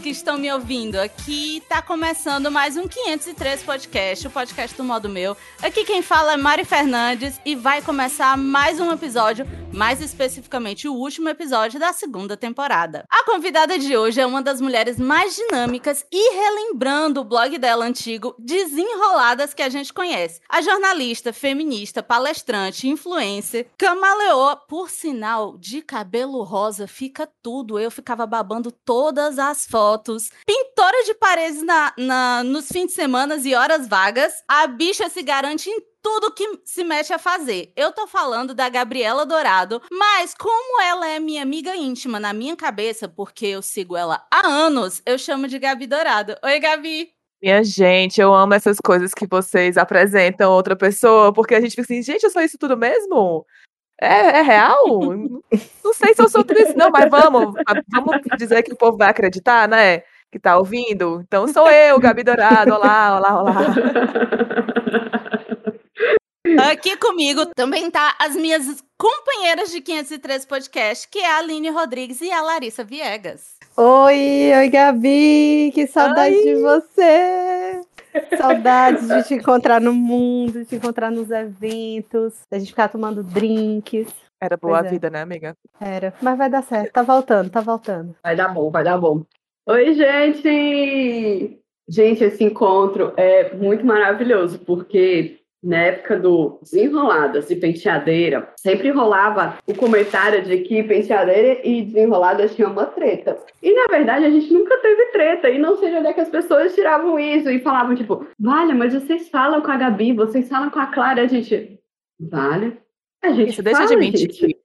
Que estão me ouvindo. Aqui tá começando mais um 503 podcast, o podcast do modo meu. Aqui quem fala é Mari Fernandes e vai começar mais um episódio, mais especificamente o último episódio da segunda temporada. A convidada de hoje é uma das mulheres mais dinâmicas e relembrando o blog dela antigo, Desenroladas, que a gente conhece. A jornalista, feminista, palestrante, influencer, camaleoa, por sinal, de cabelo rosa fica tudo. Eu ficava babando todas as fotos. Pintora de paredes na, na, nos fins de semana e horas vagas. A bicha se garante em tudo que se mete a fazer. Eu tô falando da Gabriela Dourado, mas como ela é minha amiga íntima na minha cabeça, porque eu sigo ela há anos, eu chamo de Gabi Dourado. Oi, Gabi! Minha gente, eu amo essas coisas que vocês apresentam outra pessoa, porque a gente fica assim, gente, eu sou isso tudo mesmo? É, é real? não sei se eu sou tudo isso, não, mas vamos, vamos dizer que o povo vai acreditar, né? Que tá ouvindo. Então sou eu, Gabi Dourado. Olá, olá, olá. Aqui comigo também tá as minhas companheiras de 503 Podcast, que é a Aline Rodrigues e a Larissa Viegas. Oi, oi, Gabi! Que saudade Ai. de você! Saudades de te encontrar no mundo, de te encontrar nos eventos, da gente ficar tomando drinks. Era boa pois a é. vida, né, amiga? Era, mas vai dar certo, tá voltando, tá voltando. Vai dar bom, vai dar bom. Oi, gente! Gente, esse encontro é muito maravilhoso, porque na época do Desenroladas e Penteadeira, sempre rolava o comentário de que Penteadeira e Desenroladas tinham uma treta. E na verdade a gente nunca teve treta, e não sei de onde é que as pessoas tiravam isso e falavam tipo, vale, mas vocês falam com a Gabi, vocês falam com a Clara, a gente, vale. A gente isso, deixa de mentir. Gente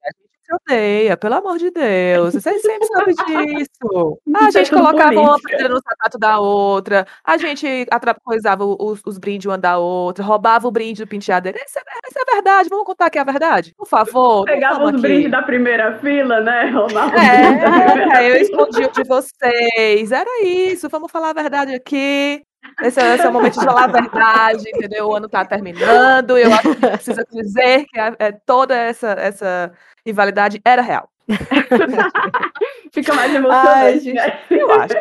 se odeia, pelo amor de Deus. Vocês sempre sabem disso. A gente colocava uma pedra no sapato da outra, a gente coisava os, os brindes uma da outra, roubava o brinde do penteadeiro. Isso é, isso é verdade, vamos contar que é a verdade? Por favor. Pegava os brindes da primeira fila, né? Roubava é, é, eu escondi o de vocês. Era isso, vamos falar a verdade aqui. Esse, é, esse, é o momento de falar a verdade, entendeu? O ano está terminando. Eu acho que precisa dizer que é, toda essa, essa rivalidade era real. Fica mais emocionante, Ai, né? Eu acho.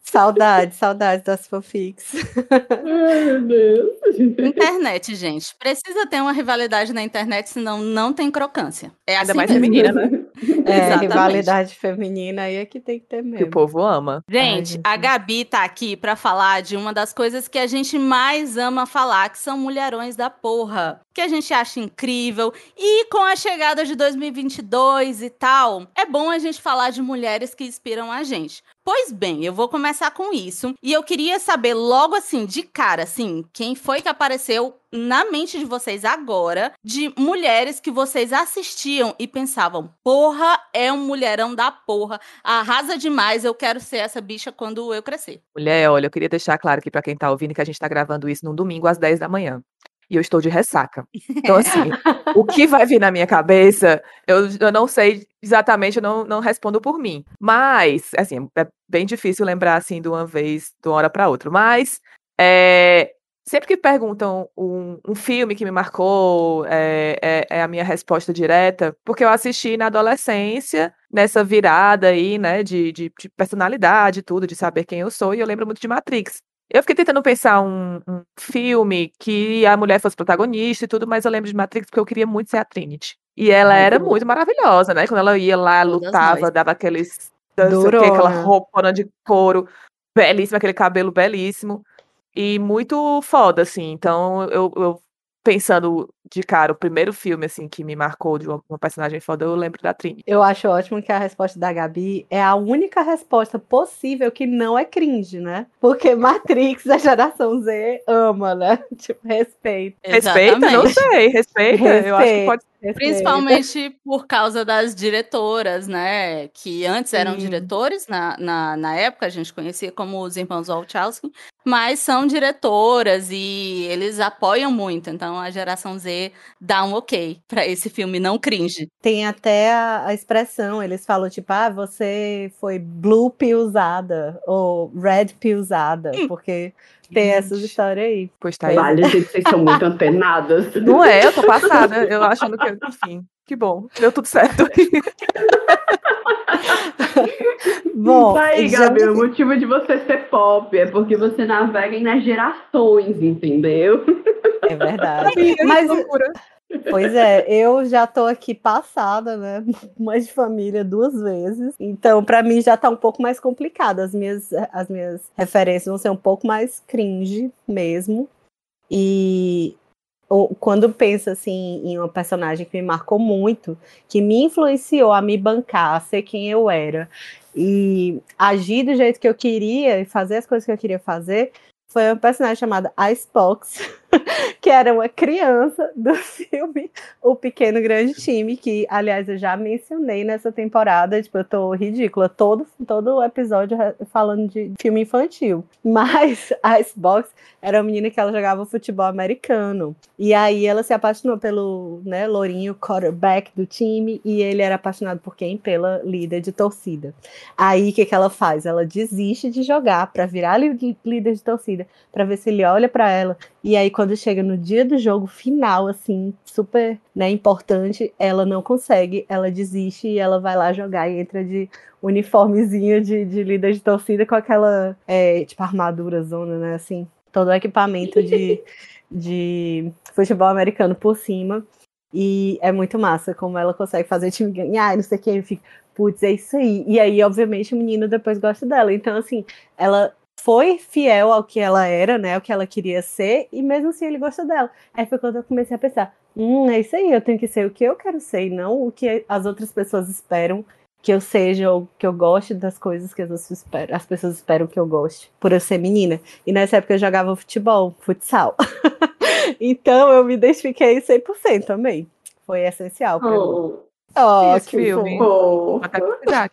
Saudades, saudades das fanfics. Ai, meu Deus. Internet, gente. Precisa ter uma rivalidade na internet, senão não tem crocância. É Ainda assim mais feminina, né? É, rivalidade feminina aí é que tem que ter mesmo. Que o povo ama. Gente, Ai, gente. a Gabi tá aqui para falar de uma das coisas que a gente mais ama falar, que são mulherões da porra. Que a gente acha incrível. E com a chegada de 2022 e tal, é bom a gente falar de mulheres que inspiram a gente. Pois bem, eu vou começar com isso. E eu queria saber logo assim, de cara, assim, quem foi que apareceu na mente de vocês agora de mulheres que vocês assistiam e pensavam: porra, é um mulherão da porra, arrasa demais, eu quero ser essa bicha quando eu crescer. Mulher, olha, eu queria deixar claro aqui para quem tá ouvindo que a gente tá gravando isso num domingo às 10 da manhã e eu estou de ressaca. Então, assim, o que vai vir na minha cabeça, eu, eu não sei exatamente, eu não, não respondo por mim. Mas, assim, é bem difícil lembrar, assim, de uma vez, de uma hora para outra. Mas, é, sempre que perguntam um, um, filme que me marcou, é, é, é, a minha resposta direta, porque eu assisti na adolescência, nessa virada aí, né, de, de, de personalidade, tudo, de saber quem eu sou, e eu lembro muito de Matrix. Eu fiquei tentando pensar um, um, filme que a mulher fosse protagonista e tudo, mas eu lembro de Matrix porque eu queria muito ser a Trinity. E ela era muito maravilhosa, né? Quando ela ia lá, lutava, dava aqueles. Duro, aquela roupa de couro belíssima, aquele cabelo belíssimo. E muito foda, assim. Então eu, eu pensando de cara, o primeiro filme, assim, que me marcou de uma, uma, personagem foda, eu lembro da Trini. Eu acho ótimo que a resposta da Gabi é a única resposta possível que não é cringe, né? Porque Matrix, a geração Z, ama, né? Tipo, respeito. Respeita? Não sei, respeita. respeita. Eu acho que pode Principalmente por causa das diretoras, né? Que antes eram Sim. diretores, na, na, na época a gente conhecia como os irmãos Wachowski, mas são diretoras e eles apoiam muito. Então a geração Z dar um ok para esse filme não cringe. Tem até a, a, expressão, eles falam tipo, ah, você foi blue usada ou red usada, hum. porque tem essas histórias aí. Pois tá aí. Vale, gente, vocês são muito antenadas. Não é, eu tô passada, eu achando que, enfim, que bom, deu tudo certo. Bom, Aí, já- Gabi, o motivo de você ser pop é porque você navega nas gerações, entendeu? É verdade. Mas-. Pois é, eu já tô aqui passada, né? Mãe de família duas vezes. Então, pra mim já tá um pouco mais complicado. As minhas, as minhas referências vão ser um pouco mais cringe mesmo. E quando penso assim em uma personagem que me marcou muito, que me influenciou a me bancar, a ser quem eu era e agir do jeito que eu queria e fazer as coisas que eu queria fazer, foi uma personagem chamada Icebox, que era uma criança do filme O Pequeno Grande Time, que, aliás, eu já mencionei nessa temporada, tipo, eu tô ridícula, todo, todo episódio re- falando de filme infantil. Mas a Icebox era uma menina que ela jogava futebol americano. E aí ela se apaixonou pelo, né, Lourinho, quarterback do time, e ele era apaixonado por quem? Pela líder de torcida. Aí o que, que ela faz? Ela desiste de jogar pra virar líder de torcida, pra ver se ele olha pra ela. E aí, quando chega no dia do jogo final, assim, super né, importante, ela não consegue, ela desiste e ela vai lá jogar e entra de uniformezinho de, de líder de torcida com aquela, é, tipo, armadura zona, né, assim, todo o equipamento de, de futebol americano por cima. E é muito massa como ela consegue fazer o time ganhar não sei o que. Eu fico, putz, é isso aí. E aí, obviamente, o menino depois gosta dela. Então, assim, ela foi fiel ao que ela era, né? Ao que ela queria ser, e mesmo assim ele gosta dela. Aí foi quando eu comecei a pensar: hum, é isso aí, eu tenho que ser o que eu quero ser, e não o que as outras pessoas esperam que eu seja, ou que eu goste das coisas que as, esperam, as pessoas esperam que eu goste, por eu ser menina. E nessa época eu jogava futebol, futsal. então eu me identifiquei 100% também. Foi essencial pra mim. Oh, Oh, esse que filme. fofo. oh. Até curiosidade.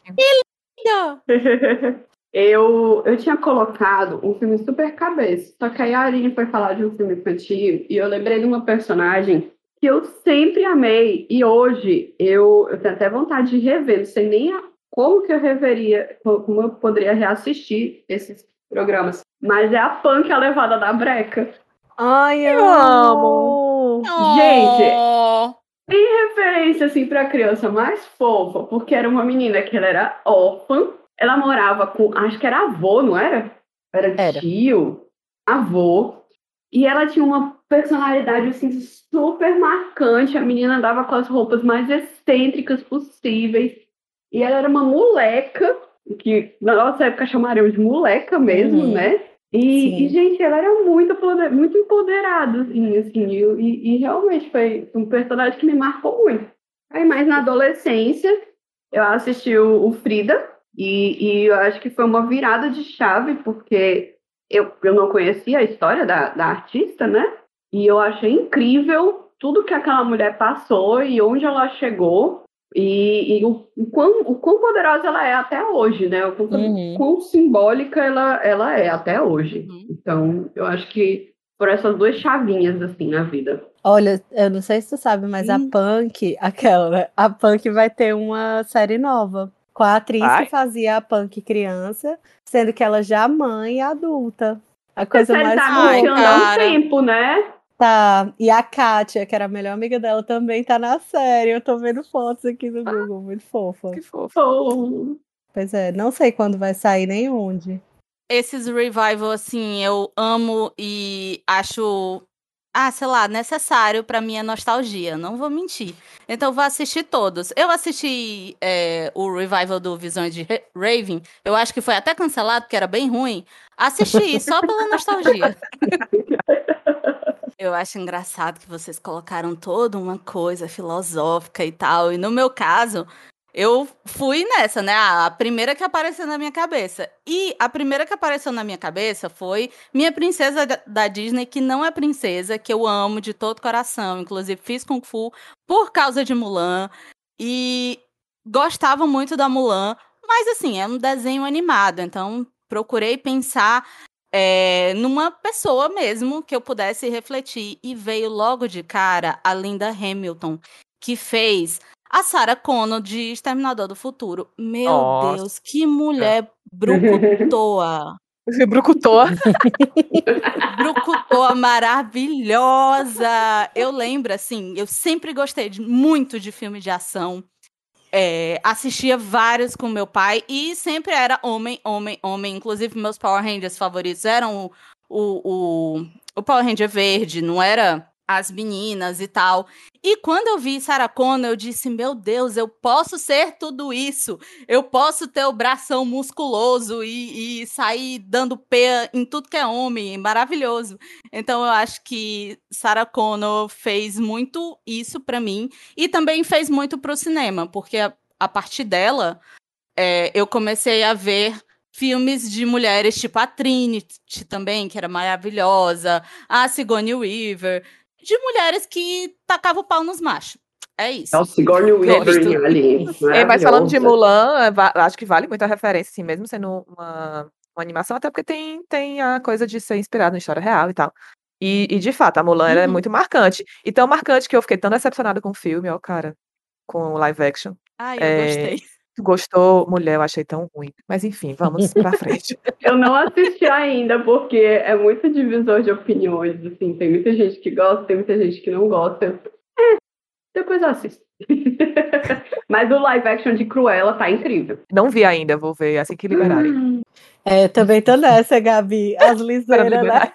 Eu, eu tinha colocado um filme super cabeça, só que aí a Aline foi falar de um filme infantil e eu lembrei de uma personagem que eu sempre amei e hoje eu, eu tenho até vontade de rever, não sei nem a- como que eu reveria, co- como eu poderia reassistir esses programas, mas é a Punk, a levada da breca. Ai, eu Eu amo. Gente, Oh, referência assim para criança mais fofa, porque era uma menina que ela era órfã, ela morava com, acho que era avô, não era? Era Era. tio, avô, e ela tinha uma personalidade assim super marcante. A menina andava com as roupas mais excêntricas possíveis, e ela era uma moleca, que na nossa época chamariam de moleca mesmo, Uhum. né? E, e, gente, ela era muito, poder- muito empoderada, assim, assim, e, e- e realmente foi um personagem que me marcou muito. Aí, mais na adolescência, eu assisti o, o Frida, e, e eu acho que foi uma virada de chave, porque eu, eu não conhecia a história da, da artista, né? E eu achei incrível tudo que aquela mulher passou e onde ela chegou, e, e o, o, quão, o quão poderosa ela é até hoje, né? O quão, Uhum. quão simbólica ela, ela é até hoje. Uhum. Então, eu acho que por essas duas chavinhas, assim, na vida. Olha, eu não sei se tu sabe, mas a Hum. Punk, aquela, né? A Punk vai ter uma série nova com a atriz Vai? que fazia a Punk criança, sendo que ela já mãe e adulta. A coisa Ele mais tá Ai, fofa. anunciando há um tempo, né? Tá. E a Kátia, que era a melhor amiga dela, também tá na série. Eu tô vendo fotos aqui no Ah. Google, muito fofa. Que fofo. Pô, Pois é, não sei quando vai sair nem onde. esses revival, assim, eu amo e acho, ah, sei lá, necessário pra minha nostalgia, não vou mentir. Então vou assistir todos. Eu assisti é, o revival do Visões de Ra- Raven, eu acho que foi até cancelado, porque era bem ruim. Assisti só pela nostalgia. Eu acho engraçado que vocês colocaram toda uma coisa filosófica e tal. E no meu caso, eu fui nessa, né? A primeira que apareceu na minha cabeça. E a primeira que apareceu na minha cabeça foi minha princesa da Disney, que não é princesa, que eu amo de todo coração. Inclusive, fiz Kung Fu por causa de Mulan. E gostava muito da Mulan. Mas, assim, é um desenho animado. Então, procurei pensar é, numa pessoa mesmo que eu pudesse refletir. E veio logo de cara a Linda Hamilton, que fez a Sarah Connor de Exterminador do Futuro. Meu Nossa. Deus, que mulher brucutoa! Você brucutou. Brucutoa maravilhosa! Eu lembro, assim, eu sempre gostei de- muito de filme de ação. é, assistia vários com meu pai e sempre era homem, homem, homem. Inclusive, meus Power Rangers favoritos eram o, o, o, o Power Ranger verde, não era as meninas e tal. E quando eu vi Sarah Connor, eu disse: Meu Deus, eu posso ser tudo isso. Eu posso ter o bração musculoso e, e sair dando pé em tudo que é homem. Maravilhoso. Então eu acho que Sarah Connor fez muito isso para mim e também fez muito pro cinema, porque a, a partir dela é, eu comecei a ver filmes de mulheres tipo a Trinity também, que era maravilhosa, a Sigourney Weaver de mulheres que tacavam o pau nos machos. É isso. É o Sigourney Weaver ali. É, mas falando de Mulan, é, acho que vale muito a referência, assim, mesmo sendo uma, uma animação, até porque tem, tem a coisa de ser inspirado na história real e tal. E, e de fato, a Mulan uhum. é muito marcante. E tão marcante que eu fiquei tão decepcionada com o filme, ó, cara, com o live action. Ai, eu é, gostei. Tu gostou, mulher, eu achei tão ruim. Mas enfim, vamos pra frente. eu não assisti ainda, porque é muito divisor de opiniões, assim. Tem muita gente que gosta, tem muita gente que não gosta. É, depois eu assisto. Mas o live action de Cruella tá incrível. Não vi ainda, vou ver assim que liberarem. Hum. É, também tô nessa, Gabi. As liseiras, né?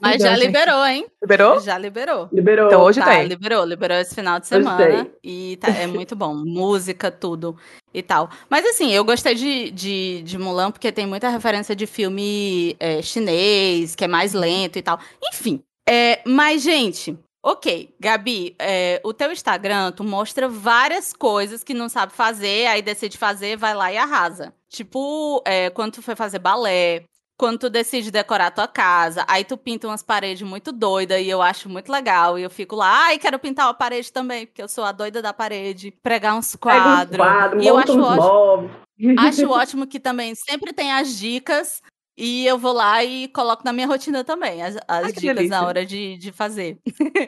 Mas já liberou, hein? Liberou? Já liberou. Liberou. Então hoje tá, tem. Liberou, liberou esse final de semana. E tá, é muito bom. Música, tudo e tal. Mas assim, eu gostei de, de, de Mulan porque tem muita referência de filme é, chinês, que é mais lento e tal. Enfim. É, mas, gente, Ok, Gabi, é, o teu Instagram, tu mostra várias coisas que não sabe fazer, aí decide fazer, vai lá e arrasa. Tipo, é, quando tu foi fazer balé, quando tu decide decorar tua casa, aí tu pinta umas paredes muito doidas e eu acho muito legal. E eu fico lá, ai, quero pintar uma parede também, porque eu sou a doida da parede, pregar uns quadros. Quadro, e eu acho ótimo. Acho ótimo que também sempre tem as dicas e eu vou lá e coloco na minha rotina também as, as ai, dicas delícia. na hora de, de fazer.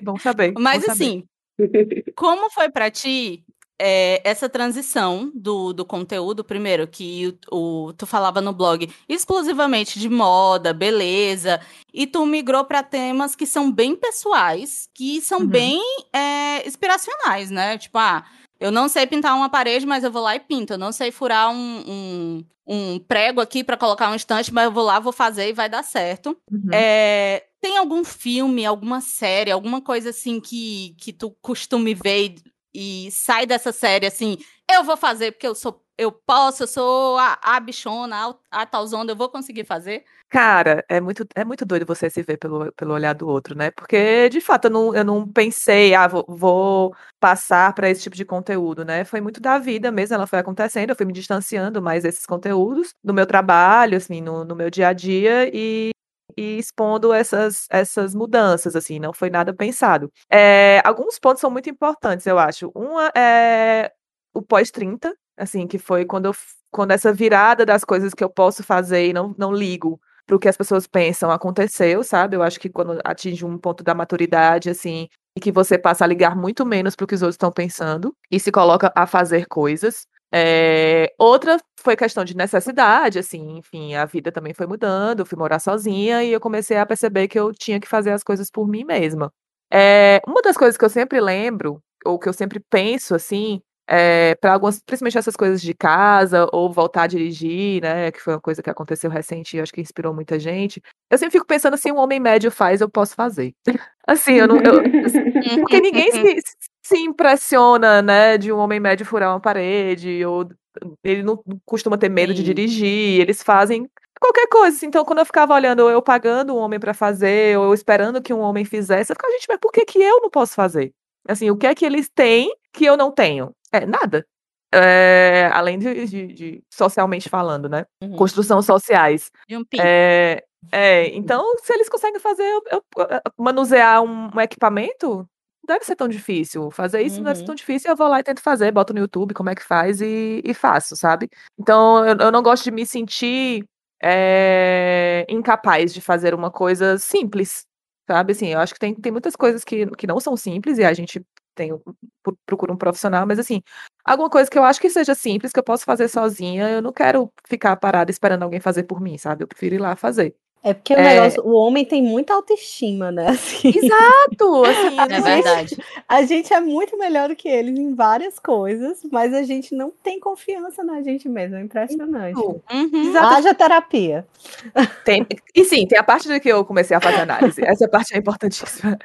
Bom saber. Mas bom assim, saber. como foi para ti é, essa transição do, do conteúdo, primeiro, que o, o, tu falava no blog exclusivamente de moda, beleza, e tu migrou para temas que são bem pessoais, que são uhum. bem é, inspiracionais, né? Tipo, ah, eu não sei pintar uma parede, mas eu vou lá e pinto. Eu não sei furar um, um, um prego aqui para colocar um estante, mas eu vou lá, vou fazer e vai dar certo. Uhum. É, tem algum filme, alguma série, alguma coisa assim que, que tu costume ver e sai dessa série assim, eu vou fazer porque eu sou eu posso, eu sou a, a bichona, a, a talzona, eu vou conseguir fazer? Cara, é muito, é muito doido você se ver pelo, pelo olhar do outro, né? Porque, de fato, eu não, eu não pensei, ah, vou, vou passar para esse tipo de conteúdo, né? Foi muito da vida mesmo, ela foi acontecendo, eu fui me distanciando mais desses conteúdos, no meu trabalho, assim, no, no meu dia a dia, e e expondo essas, essas mudanças, assim, não foi nada pensado. É, alguns pontos são muito importantes, eu acho. Uma é o pós-30, assim, que foi quando, eu, quando essa virada das coisas que eu posso fazer e não, não ligo para o que as pessoas pensam aconteceu, sabe? Eu acho que quando atinge um ponto da maturidade, assim, e que você passa a ligar muito menos para o que os outros estão pensando e se coloca a fazer coisas. É, outra foi questão de necessidade, assim, enfim, a vida também foi mudando, fui morar sozinha e eu comecei a perceber que eu tinha que fazer as coisas por mim mesma. É, uma das coisas que eu sempre lembro, ou que eu sempre penso, assim, é, para algumas, principalmente essas coisas de casa, ou voltar a dirigir, né, que foi uma coisa que aconteceu recente e acho que inspirou muita gente, eu sempre fico pensando se assim, um homem médio faz, eu posso fazer. assim, eu não. Eu, assim, porque ninguém se, se impressiona, né, de um homem médio furar uma parede, ou ele não costuma ter medo Sim. de dirigir, eles fazem qualquer coisa. Assim. Então, quando eu ficava olhando, eu pagando um homem para fazer, ou eu esperando que um homem fizesse, eu ficava, gente, mas por que, que eu não posso fazer? Assim, o que é que eles têm que eu não tenho? É, nada. É, além de, de, de, socialmente falando, né? Uhum. Construção sociais. De um é, é, então, se eles conseguem fazer, eu, eu, manusear um, um equipamento, deve ser tão difícil. Fazer isso uhum. não deve ser uhum. tão difícil. Eu vou lá e tento fazer, boto no YouTube como é que faz e, e faço, sabe? Então, eu, eu, não gosto de me sentir é, incapaz de fazer uma coisa simples, sabe? Assim, eu acho que tem, tem muitas coisas que, que não são simples e a gente tem, procura um profissional, mas assim, alguma coisa que eu acho que seja simples, que eu posso fazer sozinha, eu não quero ficar parada esperando alguém fazer por mim, sabe? Eu prefiro ir lá fazer. É porque o É. negócio, o homem tem muita autoestima, né? Assim, Exato! Assim, É verdade. a gente é muito melhor do que eles em várias coisas, mas a gente não tem confiança na gente mesmo. É impressionante. Uhum. Haja terapia. Tem- e sim, tem a parte de que eu comecei a fazer análise. Essa parte é importantíssima.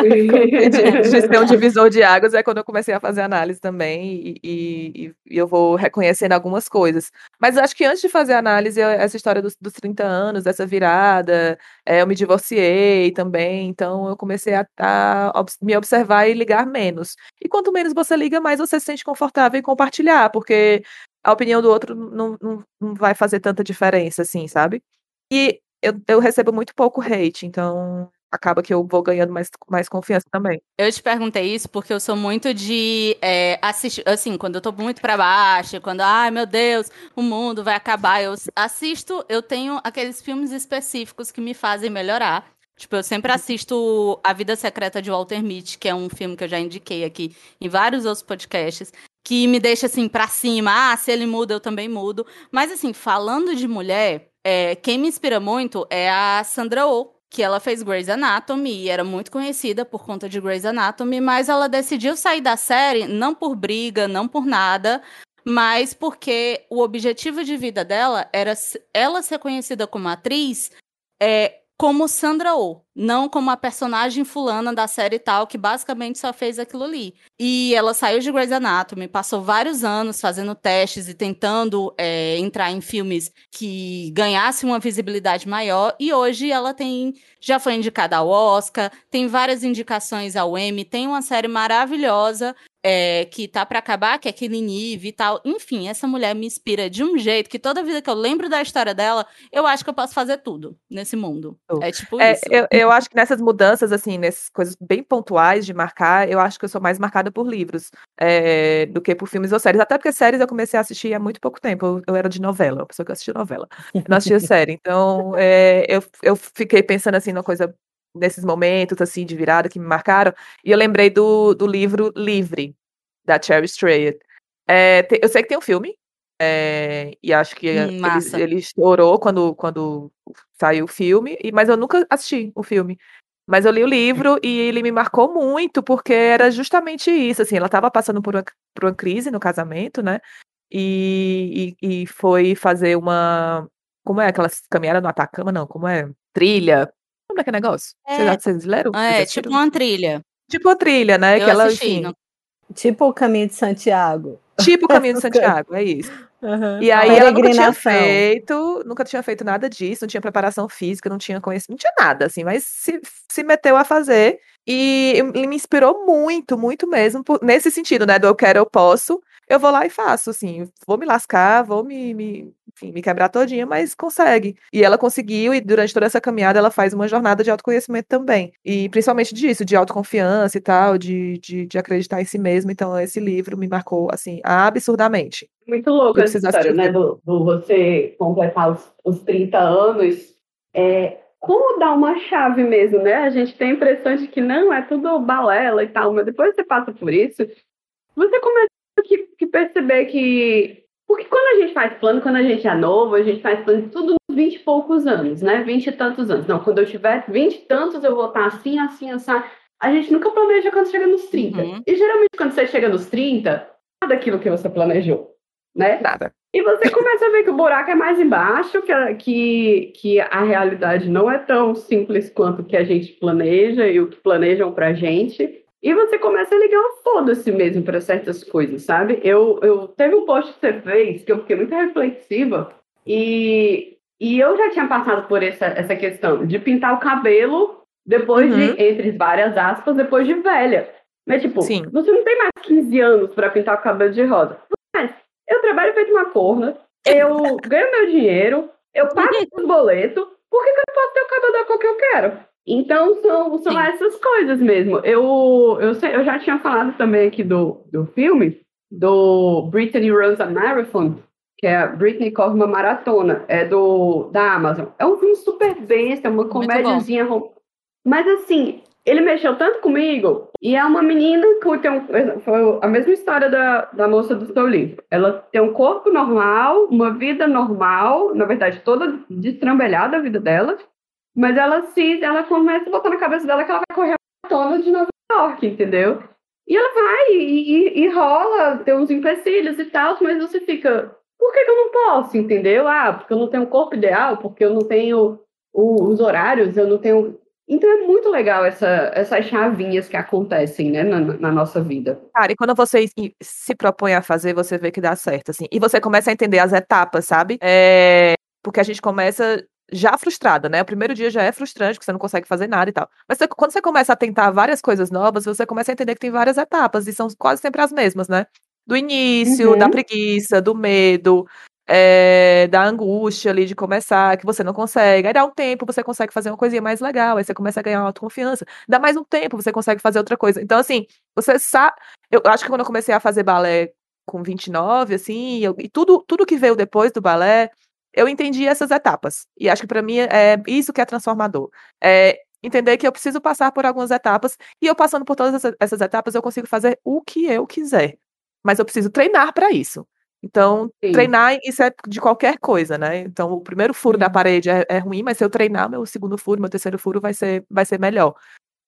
de, de ser um divisor de águas é quando eu comecei a fazer análise também e, e- e eu vou reconhecendo algumas coisas. Mas eu acho que antes de fazer análise, essa história dos, dos 30 anos, dessa virada, é, eu me divorciei também, então eu comecei a, a obs- me observar e ligar menos. E quanto menos você liga, mais você se sente confortável em compartilhar, porque a opinião do outro não, não, não vai fazer tanta diferença, assim, sabe? E eu, eu recebo muito pouco hate, então acaba que eu vou ganhando mais, mais confiança também. Eu te perguntei isso porque eu sou muito de é, assistir, assim, quando eu tô muito pra baixo, quando, ai meu Deus, o mundo vai acabar, eu assisto, eu tenho aqueles filmes específicos que me fazem melhorar. Tipo, eu sempre assisto A Vida Secreta de Walter Mitty, que é um filme que eu já indiquei aqui em vários outros podcasts, que me deixa assim pra cima, ah, se ele muda, eu também mudo. Mas assim, falando de mulher, é, quem me inspira muito é a Sandra Oh, que ela fez Grey's Anatomy e era muito conhecida por conta de Grey's Anatomy, mas ela decidiu sair da série não por briga, não por nada, mas porque o objetivo de vida dela era ela ser conhecida como atriz é, como Sandra Oh, não como a personagem fulana da série tal, que basicamente só fez aquilo ali. E ela saiu de Grey's Anatomy, passou vários anos fazendo testes e tentando é, entrar em filmes que ganhassem uma visibilidade maior, e hoje ela tem já foi indicada ao Oscar, tem várias indicações ao Emmy, tem uma série maravilhosa é, que tá pra acabar, que é Killing Eve e tal. Enfim, essa mulher me inspira de um jeito que toda vida que eu lembro da história dela, eu acho que eu posso fazer tudo nesse mundo. Oh. É tipo É, isso. eu, eu acho que nessas mudanças, assim, nessas coisas bem pontuais de marcar, eu acho que eu sou mais marcada por livros é, do que por filmes ou séries. Até porque séries eu comecei a assistir há muito pouco tempo. Eu, eu era de novela, uma pessoa que assistia novela. Eu não assistia série. Então, é, eu, eu fiquei pensando, assim, numa coisa nesses momentos, assim, de virada que me marcaram. E eu lembrei do, do livro Livre, da Cherry Strait. É, te- eu sei que tem um filme, é, e acho que Hum, ele, ele estourou quando, quando saiu o filme, e, mas eu nunca assisti o filme. Mas eu li o livro e ele me marcou muito, porque era justamente isso, assim, ela estava passando por uma, por uma crise no casamento, né? E, e, e foi fazer uma. Como é aquelas caminhadas no Atacama? Não, como é? Trilha. Como é que é negócio? Vocês, É. vocês leram? Vocês É, assistiram? tipo uma trilha. Tipo uma trilha, né? Eu que ela, assisti, enfim, não- Tipo o caminho de Santiago. tipo o caminho de. Santiago, é isso. Uhum. E aí ela nunca tinha feito, nunca tinha feito nada disso, não tinha preparação física, não tinha conhecimento, não tinha nada, assim, mas se, se meteu a fazer e ele me inspirou muito, muito mesmo, por- nesse sentido, né, do eu quero, eu posso, eu vou lá e faço, assim, vou me lascar, vou me, me, enfim, me quebrar todinha, mas consegue. E ela conseguiu, e durante toda essa caminhada ela faz uma jornada de autoconhecimento também, e principalmente disso, de autoconfiança e tal, de, de, de acreditar em si mesma, então esse livro me marcou, assim, absurdamente. Muito louco essa história, assistir né? Do, do você completar os, os 30 anos. É, como dar uma chave mesmo, né? A gente tem a impressão de que não, é tudo balela e tal, mas depois você passa por isso, você começa que, perceber que. Porque quando a gente faz plano, quando a gente é novo, a gente faz plano de tudo nos 20 e poucos anos, né? 20 e tantos anos. Não, quando eu tiver 20 e tantos, eu vou estar assim, assim, assim. A gente nunca planeja quando chega nos 30. Uhum. E geralmente quando você chega nos 30, nada daquilo que você planejou, né? Nada. E você começa a ver que o buraco é mais embaixo, que a, que, que a realidade não é tão simples quanto o que a gente planeja e o que planejam pra gente. E você começa a ligar um foda-se mesmo para certas coisas, sabe? Eu, eu teve um post que você fez que eu fiquei muito reflexiva e, e eu já tinha passado por essa, essa questão de pintar o cabelo depois Uhum. de, entre várias aspas, depois de velha. Mas, tipo, Sim. você não tem mais 15 anos para pintar o cabelo de rosa. Mas eu trabalho feito uma corna, eu ganho meu dinheiro, eu pago os boletos, por que, que eu não posso ter o cabelo da cor que eu quero? Então, são, são Sim. essas coisas mesmo. Eu, eu, sei- eu já tinha falado também aqui do, do filme, do Brittany Runs a Marathon, que é a Britney corre uma maratona, é do da Amazon. É um filme super besta, é uma comédiazinha. Mas assim, ele mexeu tanto comigo. E é uma menina que tem um, foi a mesma história da, da moça do seu livro. Ela tem um corpo normal, uma vida normal, na verdade, toda destrambelhada a vida dela. Mas ela se, ela começa a botar na cabeça dela que ela vai correr a tona de Nova York, entendeu? E ela vai e, e, e rola, tem uns empecilhos e tal, mas você fica, por que, que, eu não posso, entendeu? Ah, porque eu não tenho um corpo ideal, porque eu não tenho o, os horários, eu não tenho então é muito legal essa, essas chavinhas que acontecem, né, na, na, nossa vida. Cara, e quando você se propõe a fazer, você vê que dá certo, assim. E você começa a entender as etapas, sabe? É... Porque a gente começa já frustrada, né? O primeiro dia já é frustrante, porque você não consegue fazer nada e tal. Mas você, quando você começa a tentar várias coisas novas, você começa a entender que tem várias etapas, e são quase sempre as mesmas, né? Do início, uhum. da preguiça, do medo, é, da angústia ali de começar, que você não consegue. Aí dá um tempo, você consegue fazer uma coisinha mais legal, aí você começa a ganhar autoconfiança. Dá mais um tempo, você consegue fazer outra coisa. Então, assim, você sabe. Eu acho que quando eu comecei a fazer balé com 29, assim, eu, e tudo, tudo que veio depois do balé, eu entendi essas etapas. E acho que para mim é isso que é transformador. É entender que eu preciso passar por algumas etapas, e eu passando por todas essas etapas, eu consigo fazer o que eu quiser. Mas eu preciso treinar para isso. Então, Sim. treinar, isso é de qualquer coisa, né? Então, o primeiro furo Sim. da parede é, é, ruim, mas se eu treinar, meu segundo furo, meu terceiro furo vai ser, vai ser melhor.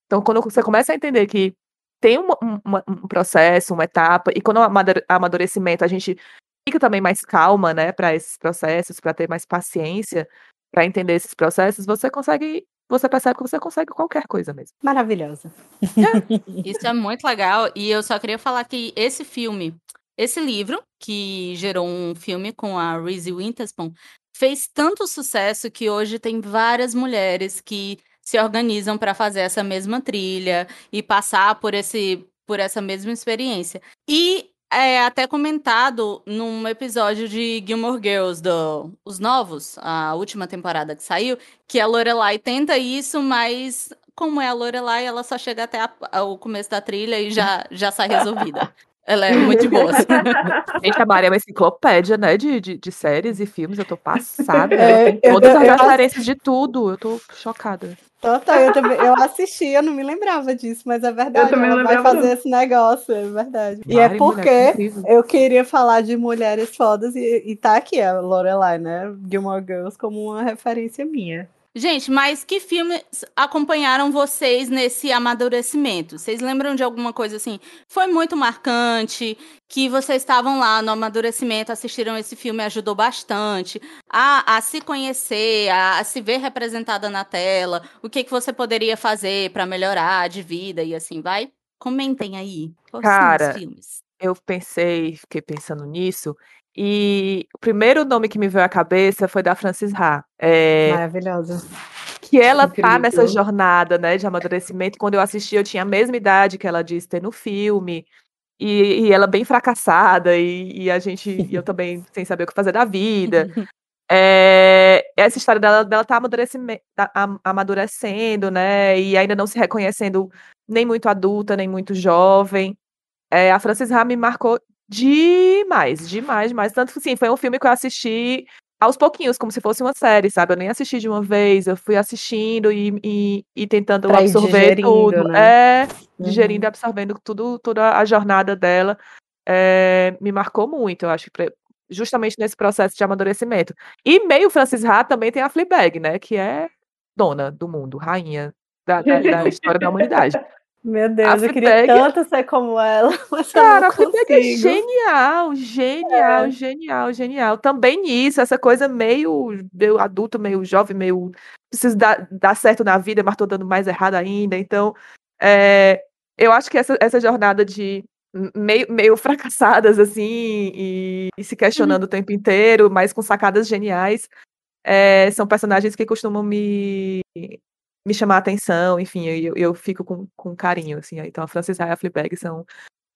Então, quando você começa a entender que tem um, um, um processo, uma etapa, e quando o amadurecimento, a gente fica também mais calma, né, para esses processos, para ter mais paciência, para entender esses processos, você consegue você percebe que você consegue qualquer coisa mesmo. Maravilhosa. É. Isso é muito legal. E eu só queria falar que esse filme, esse livro, que gerou um filme com a Reese Witherspoon, fez tanto sucesso que hoje tem várias mulheres que se organizam para fazer essa mesma trilha e passar por esse por essa mesma experiência. E é até comentado num episódio de Gilmore Girls, do, os novos, a última temporada que saiu, que a Lorelai tenta isso, mas como é a Lorelai, ela só chega até a, o começo da trilha e já, já sai resolvida. Ela é muito boa. Assim. Gente, a Maria é uma enciclopédia, né? De, de, de séries e filmes. Eu tô passada. É, tem todas eu, as referências de tudo. Eu tô chocada. Total, eu também. Eu assisti, eu não me lembrava disso, mas é verdade. Eu ela vai fazer esse negócio, é verdade. Mari, e é porque eu queria falar de mulheres fodas e, e tá aqui a Lorelai, né? Gilmore Girls como uma referência minha. Gente, mas que filmes acompanharam vocês nesse amadurecimento? Vocês lembram de alguma coisa assim? Foi muito marcante, que vocês estavam lá no amadurecimento, assistiram esse filme, ajudou bastante a, a se conhecer, a, a, se ver representada na tela. O que, que você poderia fazer para melhorar de vida e assim vai? Comentem aí. Cara, eu pensei, fiquei pensando nisso, e o primeiro nome que me veio à cabeça foi da Francis Ha. É, Maravilhosa. Que ela Incrível. tá nessa jornada, né, de amadurecimento. Quando eu assisti, eu tinha a mesma idade que ela disse ter no filme. E, e ela bem fracassada, e, e a gente, e eu também sem saber o que fazer da vida. É, essa história dela, dela tá amadurecendo, né? E ainda não se reconhecendo nem muito adulta, nem muito jovem. É, a Francis Ha me marcou Demais, demais, demais. Tanto que, sim, foi um filme que eu assisti aos pouquinhos, como se fosse uma série, sabe? Eu nem assisti de uma vez, eu fui assistindo e, e, e tentando pra absorver tudo. Né? É, digerindo e uhum. absorvendo tudo, toda a jornada dela. É, me marcou muito, eu acho, justamente nesse processo de amadurecimento. E meio Francis Ha também tem a Fleabag, né? Que é dona do mundo, rainha da, da, da história da humanidade. Meu Deus, a eu queria tanto ser como ela. Mas Cara, a Fleabag é genial, genial, é. genial, genial. Também nisso, essa coisa meio, meio adulto, meio jovem, meio. Preciso dar, dar certo na vida, mas tô dando mais errado ainda. Então, é, eu acho que essa, essa jornada de meio, meio fracassadas, assim, e, e se questionando uhum. o tempo inteiro, mas com sacadas geniais, é, são personagens que costumam me, me chamar a atenção, enfim, eu, eu fico com, com carinho, assim. Então a Frances Ha e a Fleabag são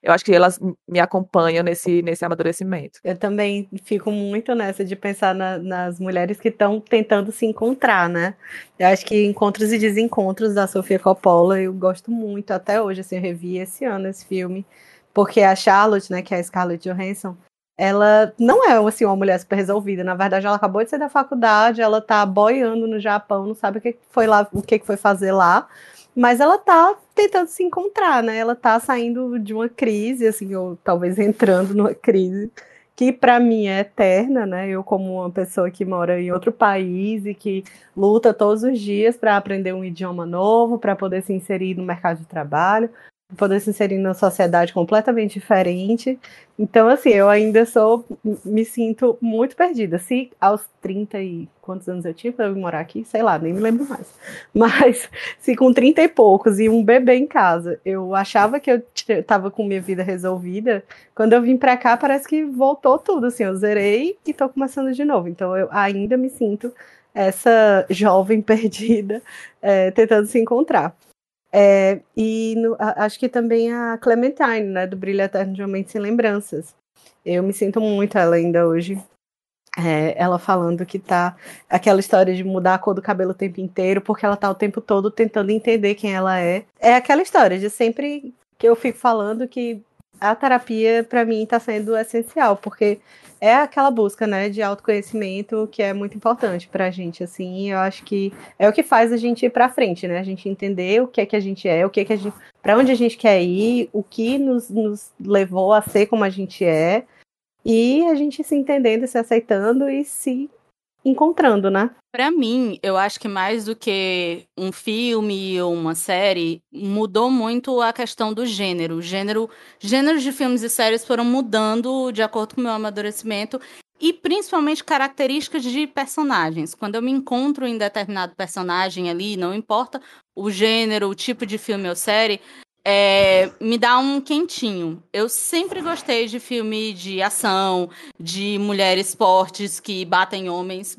eu acho que elas me acompanham nesse, nesse amadurecimento. Eu também fico muito nessa de pensar na, nas mulheres que estão tentando se encontrar, né? Eu acho que Encontros e Desencontros da Sofia Coppola eu gosto muito até hoje, assim, eu revi esse ano esse filme, porque a Charlotte, né, que é a Scarlett Johansson, ela não é assim uma mulher super resolvida. Na verdade, ela acabou de sair da faculdade, ela tá boiando no Japão, não sabe o que foi lá, o que foi fazer lá. mas ela tá tentando se encontrar, né? Ela tá saindo de uma crise, assim, ou talvez entrando numa crise que para mim é eterna, né? Eu como uma pessoa que mora em outro país e que luta todos os dias para aprender um idioma novo, para poder se inserir no mercado de trabalho, poder se inserir numa sociedade completamente diferente. Então, assim, eu ainda sou, me sinto muito perdida. Se aos 30 e quantos anos eu tinha para eu morar aqui, sei lá, nem me lembro mais. Mas se com 30 e poucos e um bebê em casa, eu achava que eu estava com minha vida resolvida, quando eu vim para cá parece que voltou tudo, assim, eu zerei e estou começando de novo. Então, eu ainda me sinto essa jovem perdida é, tentando se encontrar. É, e no, a, acho que também a Clementine, né, do Brilho Eterno de uma Sem Lembranças. Eu me sinto muito ela ainda hoje. É, ela falando que tá aquela história de mudar a cor do cabelo o tempo inteiro, porque ela tá o tempo todo tentando entender quem ela é. É aquela história de sempre que eu fico falando que a terapia para mim está sendo essencial, porque é aquela busca, né, de autoconhecimento que é muito importante para a gente, assim, eu acho que é o que faz a gente ir para frente, né, a gente entender o que é que a gente é, o que é que a gente, para onde a gente quer ir, o que nos, nos levou a ser como a gente é, e a gente se entendendo, se aceitando e se encontrando, né? Para mim, eu acho que mais do que um filme ou uma série, mudou muito a questão do gênero. Gênero, gêneros de filmes e séries foram mudando de acordo com o meu amadurecimento e principalmente características de personagens. Quando eu me encontro em determinado personagem ali, não importa o gênero, o tipo de filme ou série, é, me dá um quentinho. Eu sempre gostei de filme de ação, de mulheres fortes que batem homens,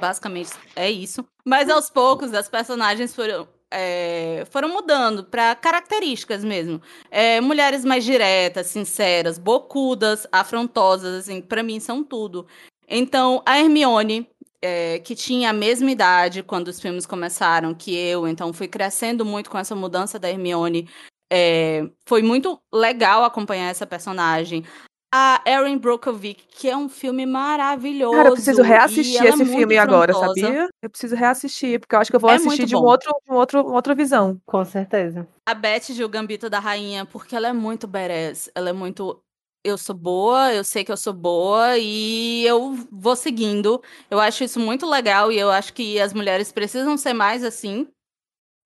basicamente é isso. Mas aos poucos as personagens foram, é, foram mudando para características mesmo. É, mulheres mais diretas, sinceras, bocudas, afrontosas, assim, para mim são tudo. Então, a Hermione, é, que tinha a mesma idade quando os filmes começaram que eu, então fui crescendo muito com essa mudança da Hermione é, foi muito legal acompanhar essa personagem. A Erin Brockovich, que é um filme maravilhoso. Cara, eu preciso reassistir esse é filme agora, sabia? Eu preciso reassistir, porque eu acho que eu vou é assistir de um outro, um outro, uma outra visão. Com certeza. A Beth de O Gambito da Rainha, porque ela é muito badass. Ela é muito eu sou boa, eu sei que eu sou boa e eu vou seguindo. Eu acho isso muito legal e eu acho que as mulheres precisam ser mais assim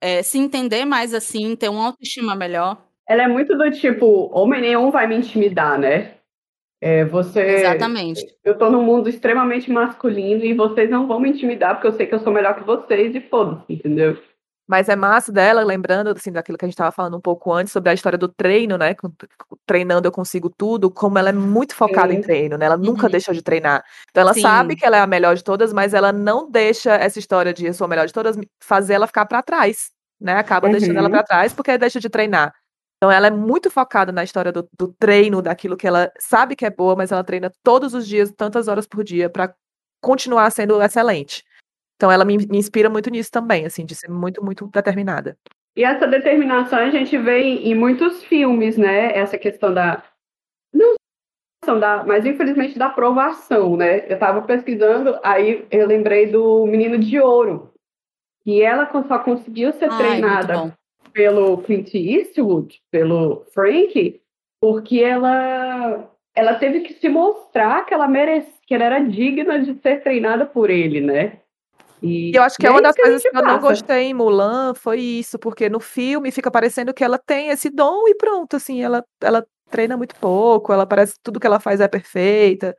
é, se entender mais assim, ter uma autoestima melhor. Ela é muito do tipo, homem nenhum vai me intimidar, né? É, você. Exatamente. Eu tô num mundo extremamente masculino e vocês não vão me intimidar porque eu sei que eu sou melhor que vocês e foda-se, entendeu? Mas é massa dela, lembrando assim, daquilo que a gente estava falando um pouco antes sobre a história do treino, né? Treinando eu consigo tudo, como ela é muito focada Sim. em treino, né? Ela uhum. nunca deixa de treinar. Então ela Sim. sabe que ela é a melhor de todas, mas ela não deixa essa história de eu sou a melhor de todas fazer ela ficar para trás, né? Acaba uhum. deixando ela uhum. para trás porque deixa de treinar. Então ela é muito focada na história do, do, treino, daquilo que ela sabe que é boa, mas ela treina todos os dias, tantas horas por dia, para continuar sendo excelente. Então ela me, me, inspira muito nisso também, assim, de ser muito, muito determinada. E essa determinação a gente vê em, muitos filmes, né? Essa questão da. Não da, mas infelizmente da aprovação, né? Eu estava pesquisando, aí eu lembrei do Menino de Ouro, que ela só conseguiu ser Ai, treinada pelo Clint Eastwood, pelo Frank, porque ela ela teve que se mostrar que ela merece, que ela era digna de ser treinada por ele, né? E, eu acho que é uma das que coisas que eu não gostei em Mulan foi isso, porque no filme fica parecendo que ela tem esse dom e pronto, assim, ela, ela treina muito pouco, ela parece que tudo que ela faz é perfeita.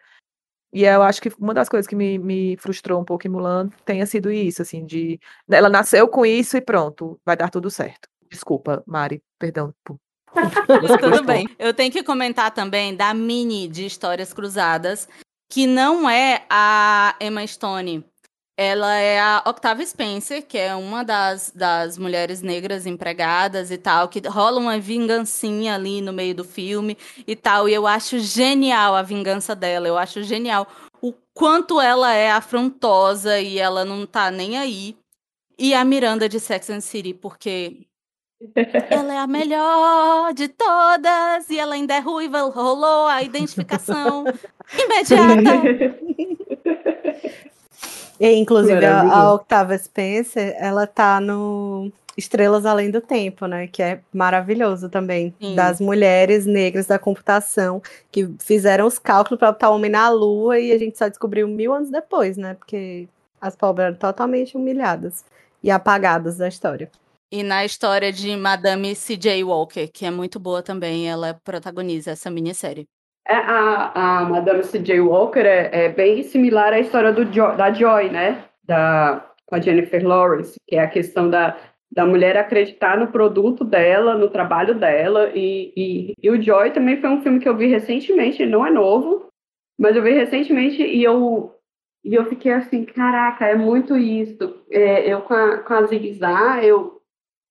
E eu acho que uma das coisas que me, me frustrou um pouco em Mulan tenha sido isso, assim, de ela nasceu com isso e pronto, vai dar tudo certo. Desculpa, Mari, perdão por tudo bem. Eu tenho que comentar também da Mini de Histórias Cruzadas, que não é a Emma Stone. Ela é a Octavia Spencer, que é uma das, das mulheres negras empregadas e tal, que rola uma vingancinha ali no meio do filme e tal. E eu acho genial a vingança dela. Eu acho genial o quanto ela é afrontosa e ela não tá nem aí. E a Miranda de Sex and City, porque ela é a melhor de todas e ela ainda é ruiva, rolou a identificação imediata. E, inclusive, a, a Octavia Spencer, ela tá no Estrelas Além do Tempo, né? Que é maravilhoso também. Sim. Das mulheres negras da computação que fizeram os cálculos para botar o homem na Lua e a gente só descobriu mil anos depois, né? Porque as pobres eram totalmente humilhadas e apagadas da história. E na história de Madame C.J. Walker, que é muito boa também, ela protagoniza essa minissérie. É, a, a Madame C.J. Walker é, é bem similar à história do Jo- da Joy, né? Da, com a Jennifer Lawrence, que é a questão da, da mulher acreditar no produto dela, no trabalho dela. E, e, e o Joy também foi um filme que eu vi recentemente, não é novo, mas eu vi recentemente e eu, e eu fiquei assim, caraca, é muito isso. É, eu com a, com a Zig Zag, eu...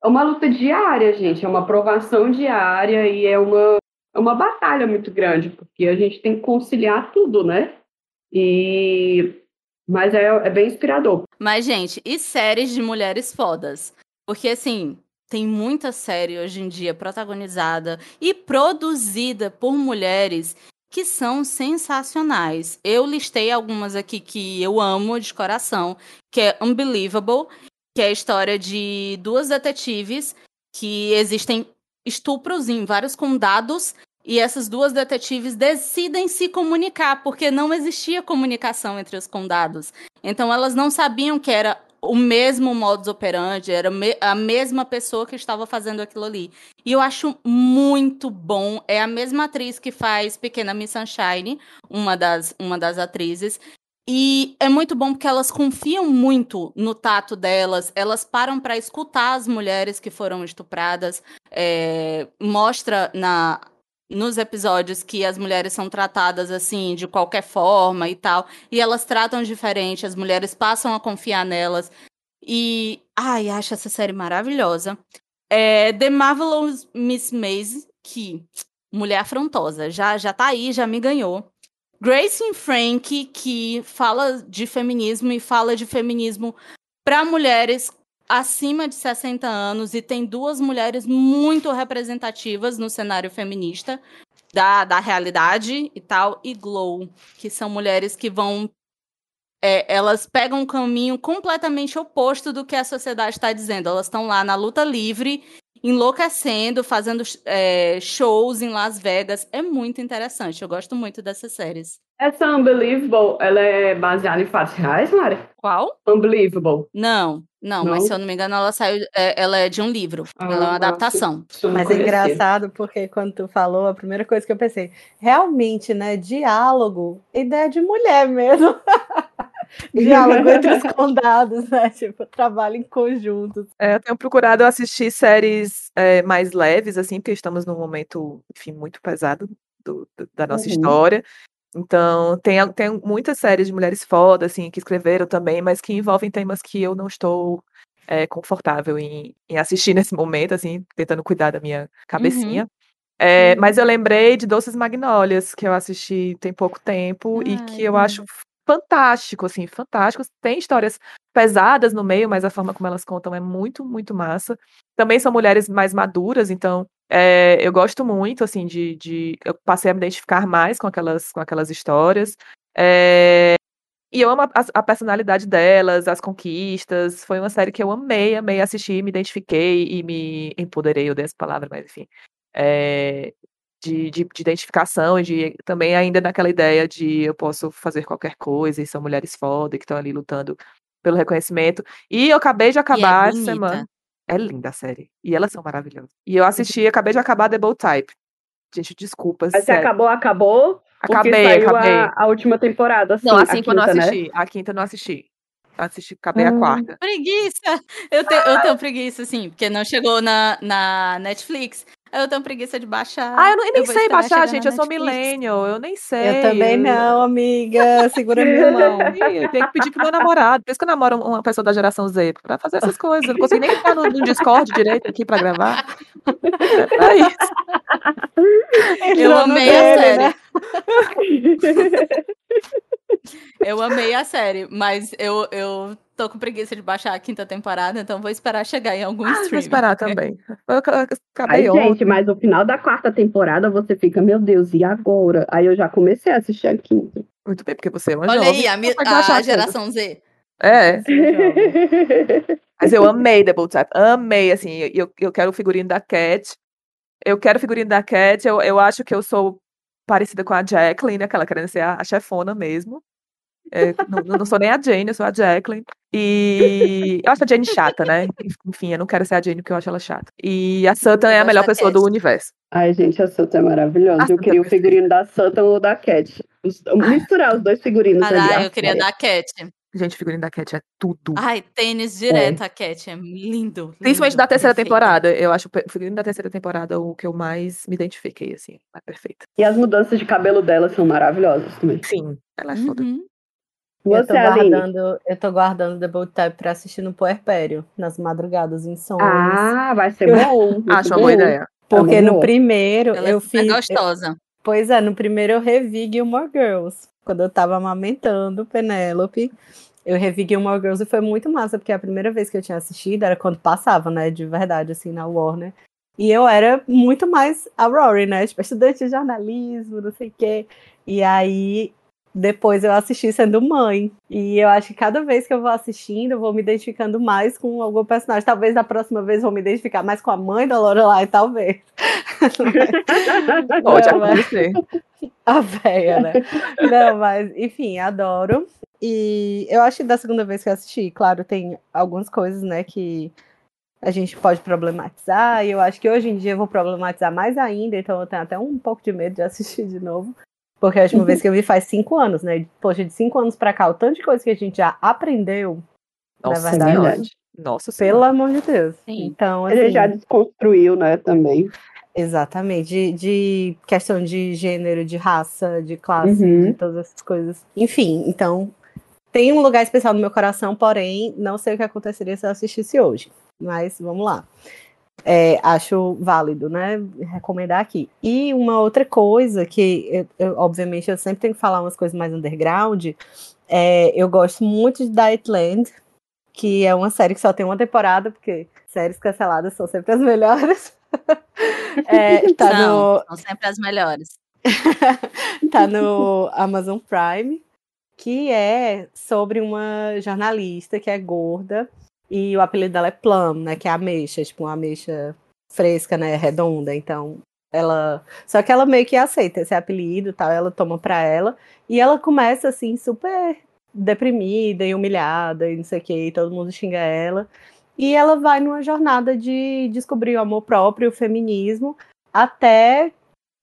É uma luta diária, gente, é uma aprovação diária e é uma é uma batalha muito grande, porque a gente tem que conciliar tudo, né? E mas é, é bem inspirador. Mas, gente, e séries de mulheres fodas? Porque, assim, tem muita série hoje em dia protagonizada e produzida por mulheres que são sensacionais. Eu listei algumas aqui que eu amo de coração, que é Unbelievable, que é a história de duas detetives que existem estupros em vários condados e essas duas detetives decidem se comunicar, porque não existia comunicação entre os condados. Então elas não sabiam que era o mesmo modus operandi, era a mesma pessoa que estava fazendo aquilo ali. E eu acho muito bom. É a mesma atriz que faz Pequena Miss Sunshine, uma das, uma das atrizes. E é muito bom porque elas confiam muito no tato delas, elas param para escutar as mulheres que foram estupradas. É, mostra na, nos episódios que as mulheres são tratadas assim, de qualquer forma e tal. E elas tratam diferente, as mulheres passam a confiar nelas. E, ai, acho essa série maravilhosa. É, The Marvelous Miss Maisy, que mulher afrontosa, já, já tá aí, já me ganhou. Grace Frank, que fala de feminismo e fala de feminismo para mulheres acima de 60 anos e tem duas mulheres muito representativas no cenário feminista da, da realidade e tal, e Glow, que são mulheres que vão. é, elas pegam um caminho completamente oposto do que a sociedade está dizendo. Elas estão lá na luta livre, enlouquecendo, fazendo é, shows em Las Vegas. É muito interessante. Eu gosto muito dessas séries. Essa Unbelievable, ela é baseada em fatos reais, Mari? Qual? Unbelievable. Não, não, mas Não? se eu não me engano, ela saiu. é, ela é de um livro. ela é uma Ah, adaptação. Mas é engraçado porque quando tu falou, a primeira coisa que eu pensei, realmente, né? Diálogo, ideia de mulher mesmo. Diálogo entre os condados, né? Tipo, trabalho em conjunto. É, eu tenho procurado assistir séries é, mais leves, assim, porque estamos num momento, enfim, muito pesado do- do- da nossa Uhum. história. Então, tem, tem muitas séries de mulheres fodas, assim, que escreveram também, mas que envolvem temas que eu não estou é, confortável em, em assistir nesse momento, assim, tentando cuidar da minha cabecinha. É, mas eu lembrei de Doces Magnólias, que eu assisti tem pouco tempo e Ai, que eu acho fantástico, assim, fantástico. Tem histórias pesadas no meio, mas a forma como elas contam é muito, muito massa. Também são mulheres mais maduras, então é, eu gosto muito, assim, de, de- Eu passei a me identificar mais com aquelas, com aquelas histórias. É, e eu amo a, a personalidade delas, as conquistas. Foi uma série que eu amei, amei assistir, me identifiquei e me empoderei, eu dei essa palavra, mas enfim. É, de, de, de identificação e de também ainda naquela ideia de eu posso fazer qualquer coisa e são mulheres foda que estão ali lutando pelo reconhecimento. E eu acabei de acabar essa bonita. semana. É linda a série. E elas são maravilhosas. E eu assisti, acabei de acabar The Bold Type. Gente, desculpa, Mas você acabou, acabou? Acabei, saiu acabei. A, a última temporada, assim, Não, a a cinco eu não quinta, né? assisti. A quinta eu não assisti. Assisti, acabei a Hum. quarta. Preguiça! Eu, te- eu tenho preguiça, sim, porque não chegou na, na Netflix. Eu tenho preguiça de baixar. Ah, eu, não, eu nem vou sei baixar, gente. Eu sou millennial, eu nem sei. Eu também não, amiga. Segura minha mão. Eu tenho que pedir pro meu namorado. Por isso que eu namoro uma pessoa da geração Z, pra fazer essas coisas. Eu não consigo nem entrar no, no Discord direito aqui pra gravar. É pra isso. Eu Entrou no amei a dele, série. né? Eu amei a série, mas eu, eu tô com preguiça de baixar a quinta temporada, então vou esperar chegar em algum Ah, vou stream. esperar também. Eu ac- Aí, acabei ontem. gente, mas no final da quarta temporada você fica, meu Deus, e agora? Aí eu já comecei a assistir a quinta. Muito bem, porque você é uma Olha jovem. aí, a, mi- a geração Z. É. Mas eu amei Double Tap, amei, assim, eu, eu quero o figurino da Cat. Eu quero o figurino da Cat, eu, eu acho que eu sou parecida com a Jacqueline, aquela querendo ser a, a chefona mesmo. É, não, não, sou nem a Jane, eu sou a Jacqueline. E eu acho a Jane chata, né? Enfim, eu não quero ser a Jane porque eu acho ela chata. E a Sutton é a melhor pessoa Cat. do universo. Ai, gente, a Sutton é maravilhosa. eu queria o figurino da Sutton ou da Cat. misturar os dois figurinos ah, ali. eu queria da Cat. Gente, figurino da Cat é tudo. Ai, tênis direto, é. a Cat é lindo. lindo Principalmente da terceira perfeito. temporada. Eu acho o figurino da terceira temporada o que eu mais me identifiquei, assim. É perfeito. E as mudanças de cabelo dela são maravilhosas também. Sim, ela é uhum. foda. Eu tô guardando, eu tô guardando The Bold Type pra assistir no puerpério, nas madrugadas insônias. Ah, vai ser bom. Acho uma boa ideia. Porque no primeiro Ela eu é fiz. gostosa. Eu, pois é, no primeiro eu revi Gilmore Girls. Quando eu tava amamentando Penélope, eu revi Gilmore Girls e foi muito massa, porque a primeira vez que eu tinha assistido era quando passava, né, de verdade, assim, na Warner. E eu era muito mais a Rory, né? Tipo, estudante de jornalismo, não sei o quê. E aí depois eu assisti sendo mãe. E eu acho que cada vez que eu vou assistindo, eu vou me identificando mais com algum personagem. Talvez na próxima vez eu vou me identificar mais com a mãe da Lorelai, talvez. Pode acontecer. A véia, né? Não, mas, enfim, adoro. E eu acho que da segunda vez que eu assisti, claro, tem algumas coisas, né, que a gente pode problematizar. E eu acho que hoje em dia eu vou problematizar mais ainda, então eu tenho até um pouco de medo de assistir de novo. Porque a última vez que eu vi faz cinco anos, né? Poxa, de cinco anos pra cá, o tanto de coisa que a gente já aprendeu, Nossa, na verdade. verdade. Nossa Pelo senhora. amor de Deus. Sim. Então, assim, Ele já desconstruiu, né, também. Exatamente, de, de, questão de gênero, de raça, de classe, uhum. de todas essas coisas. Enfim, então tem um lugar especial no meu coração, porém, não sei o que aconteceria se eu assistisse hoje. Mas vamos lá é, acho válido, né? Recomendar aqui. E uma outra coisa que, eu, eu, obviamente, eu sempre tenho que falar umas coisas mais underground. É, eu gosto muito de Dietland, que é uma série que só tem uma temporada, porque séries canceladas são sempre as melhores. é, tá são, no... são sempre as melhores. tá no Amazon Prime, que é sobre uma jornalista que é gorda e o apelido dela é Plum, né? Que é ameixa, tipo uma ameixa fresca, né? Redonda. Então, ela. Só que ela meio que aceita esse apelido e tal, ela toma pra ela. E ela começa, assim, super deprimida e humilhada e não sei o que, e todo mundo xinga ela. E ela vai numa jornada de descobrir o amor próprio, o feminismo, até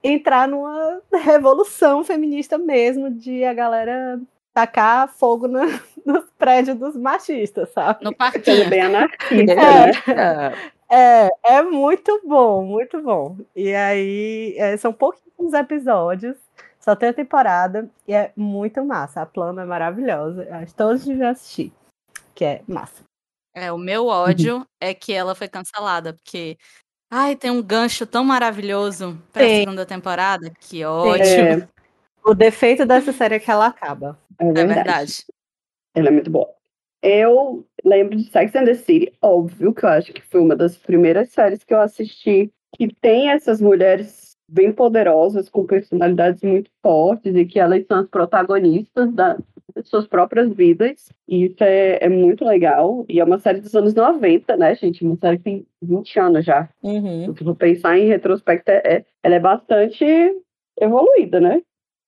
entrar numa revolução feminista mesmo, de a galera tacar fogo no, nos prédios dos machistas, sabe? No parquinho. bem anarquista, é, né? É, é muito bom, muito bom. E aí, é, são pouquinhos episódios, só tem a temporada, e é muito massa. A plana é maravilhosa, acho que todos deviam assistir, que é massa. É, o meu ódio uhum. é que ela foi cancelada, porque Ai, tem um gancho tão maravilhoso pra Sim. segunda temporada. Que ódio. É. O defeito dessa série é que ela acaba. É, é verdade. É verdade. Ela é muito boa. Eu lembro de Sex and the City, óbvio que eu acho que foi uma das primeiras séries que eu assisti que tem essas mulheres bem poderosas, com personalidades muito fortes e que elas são as protagonistas das suas próprias vidas. E isso é, é, muito legal. E é uma série dos anos 90, né, gente? Uma série que tem 20 anos já. Uhum. Se for pensar em retrospecto, é, é, ela é bastante evoluída, né?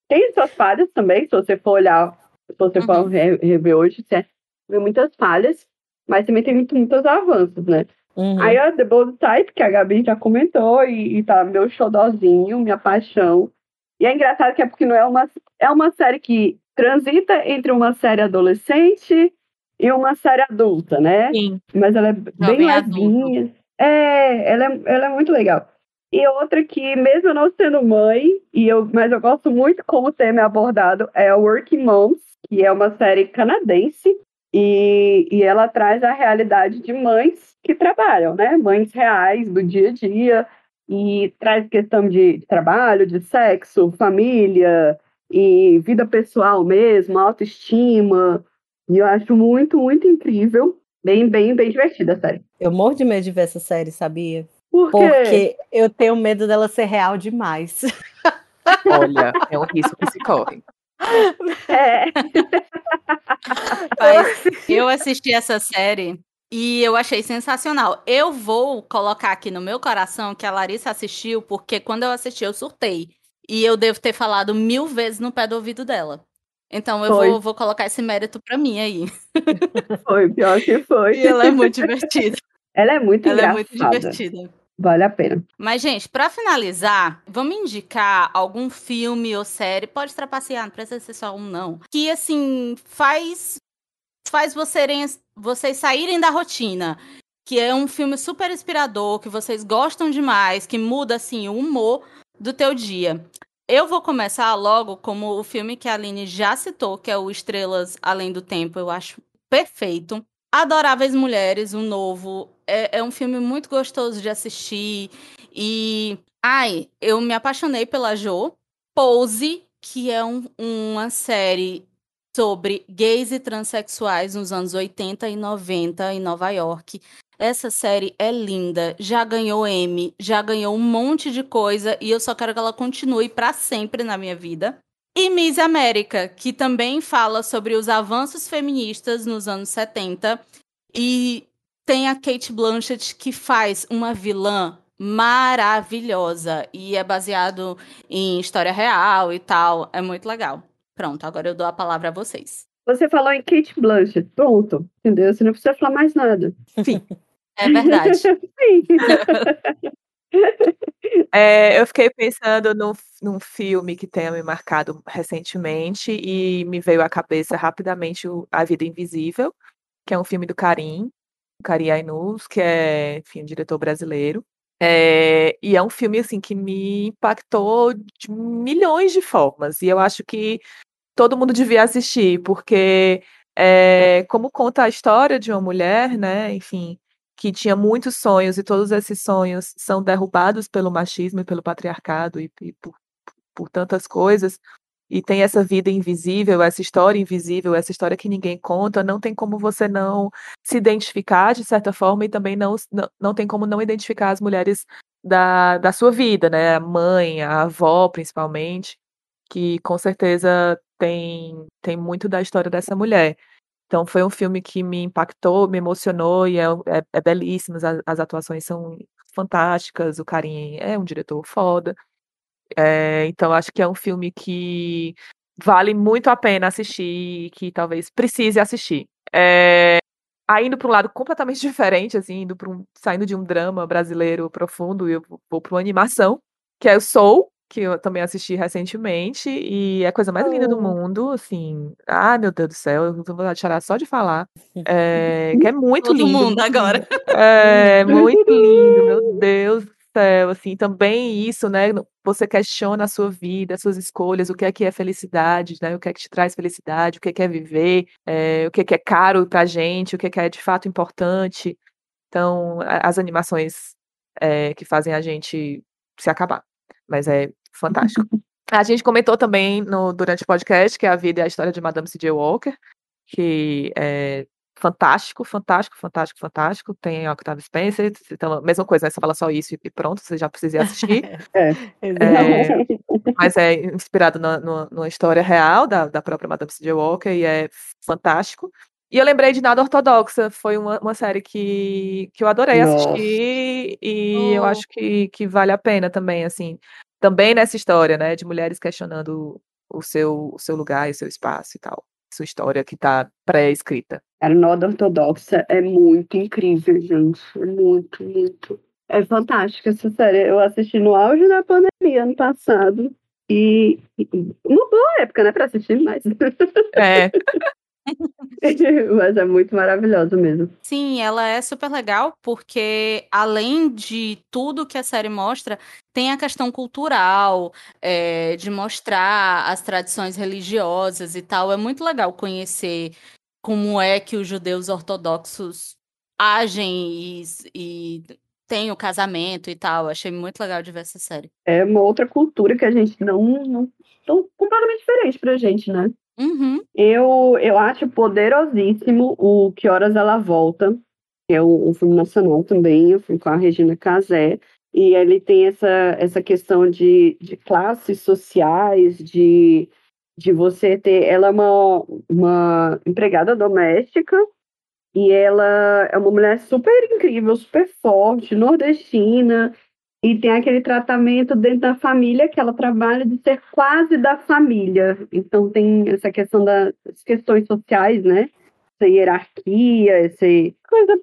Tem suas falhas também, se você for olhar se você uhum. for rever hoje, você vê muitas falhas, mas também tem muito, muitos avanços, né? Uhum. Aí a The Bold Type, que a Gabi já comentou, e, e tá meu xodózinho, minha paixão. E é engraçado que é porque não é uma, é uma série que transita entre uma série adolescente e uma série adulta, né? Sim. Mas ela é bem levinha. É, ela é, ela é muito legal. E outra que, mesmo eu não sendo mãe, e eu, mas eu gosto muito como o tema é abordado, é Working Moms, que é uma série canadense, e, e ela traz a realidade de mães que trabalham, né? Mães reais do dia a dia, e traz questão de trabalho, de sexo, família, e vida pessoal mesmo, autoestima. E eu acho muito, muito incrível. Bem, bem, bem divertida a série. Eu morro de medo de ver essa série, sabia? Por Porque eu tenho medo dela ser real demais. Olha, é um risco que se corre. É. Mas eu assisti essa série e eu achei sensacional. Eu vou colocar aqui no meu coração que a Larissa assistiu, porque quando eu assisti, eu surtei. E eu devo ter falado mil vezes no pé do ouvido dela. Então eu vou, vou, colocar esse mérito pra mim aí. Foi, pior que foi. E ela é muito divertida. Ela é muito ela engraçada. é muito divertida. Vale a pena. Mas, gente, para finalizar, vamos indicar algum filme ou série, pode trapacear, não precisa ser só um, não. Que, assim, faz, faz vocês, vocês saírem da rotina. Que é um filme super inspirador, que vocês gostam demais, que muda, assim, o humor do teu dia. Eu vou começar logo como o filme que a Aline já citou, que é o Estrelas Além do Tempo. Eu acho perfeito. Adoráveis Mulheres, o um novo. É, é um filme muito gostoso de assistir. E. Ai, eu me apaixonei pela Jo. Pose, que é um, uma série sobre gays e transexuais nos anos 80 e 90 em Nova York. Essa série é linda, já ganhou M, já ganhou um monte de coisa e eu só quero que ela continue para sempre na minha vida. E Miss América, que também fala sobre os avanços feministas nos anos 70. E tem a Kate Blanchett, que faz uma vilã maravilhosa. E é baseado em história real e tal. É muito legal. Pronto, agora eu dou a palavra a vocês. Você falou em Kate Blanchett. Pronto, entendeu? Você não precisa falar mais nada. Sim. É verdade. Sim. É, eu fiquei pensando no, num filme que tenha me marcado recentemente e me veio à cabeça rapidamente o A Vida Invisível, que é um filme do Karim, Karim Ainus, que é, enfim, um diretor brasileiro. É, e é um filme assim que me impactou de milhões de formas. E eu acho que todo mundo devia assistir, porque é, como conta a história de uma mulher, né? Enfim, que tinha muitos sonhos e todos esses sonhos são derrubados pelo machismo e pelo patriarcado e, e por, por tantas coisas. E tem essa vida invisível, essa história invisível, essa história que ninguém conta, não tem como você não se identificar de certa forma e também não, não, não tem como não identificar as mulheres da, da sua vida, né? A mãe, a avó, principalmente, que com certeza tem, tem muito da história dessa mulher. Então foi um filme que me impactou, me emocionou e é, é, é belíssimo. As, as, atuações são fantásticas. O Karim é um diretor foda. É, então acho que é um filme que vale muito a pena assistir, que talvez precise assistir. É, indo para um lado completamente diferente, assim, indo um, saindo de um drama brasileiro profundo, eu vou para uma animação, que é o Soul, que eu também assisti recentemente, e é a coisa mais linda do mundo, assim. Ah, meu Deus do céu, eu vou chorar só de falar. É, que é muito Todo lindo. mundo agora. É, muito lindo, meu Deus do céu, assim, também isso, né, você questiona a sua vida, as suas escolhas, o que é que é felicidade, né, o que é que te traz felicidade, o que é que é viver, é, o que é que é caro pra gente, o que é que é de fato importante. Então, as animações é, que fazem a gente se acabar. Mas é fantástico. A gente comentou também no, durante o podcast que a vida é a história de Madame C.J. Walker, que é fantástico, fantástico, fantástico, fantástico. Tem Octavio Spencer, então, mesma coisa, né? Você fala só isso e pronto, você já precisa assistir. é, é, mas é inspirado na, na, numa história real da, da própria Madame C.J. Walker e é fantástico. E eu lembrei de Nada Ortodoxa, foi uma, uma série que, que eu adorei Nossa. assistir e oh. eu acho que, que vale a pena também, assim também nessa história, né, de mulheres questionando o seu, o seu lugar e o seu espaço e tal. Sua história que está pré-escrita. A Noda Ortodoxa é muito incrível, gente. É muito, muito. É fantástica essa série. Eu assisti no auge da pandemia ano passado. E uma boa época, né, para assistir mais. É. Mas é muito maravilhosa mesmo. Sim, ela é super legal porque, além de tudo que a série mostra, tem a questão cultural, é, de mostrar as tradições religiosas e tal. É muito legal conhecer como é que os judeus ortodoxos agem e, e têm o casamento e tal. Achei muito legal de ver essa série. É uma outra cultura que a gente não. não tão completamente diferente pra gente, né? Uhum. Eu, eu acho poderosíssimo o Que Horas Ela Volta, que é um, um filme nacional também, um filme com a Regina Casé, e ele tem essa, essa questão de, de classes sociais, de de você ter. Ela é uma, uma empregada doméstica e ela é uma mulher super incrível, super forte, nordestina, e tem aquele tratamento dentro da família que ela trabalha de ser quase da família. Então tem essa questão das questões sociais, né? Essa hierarquia, essa coisa.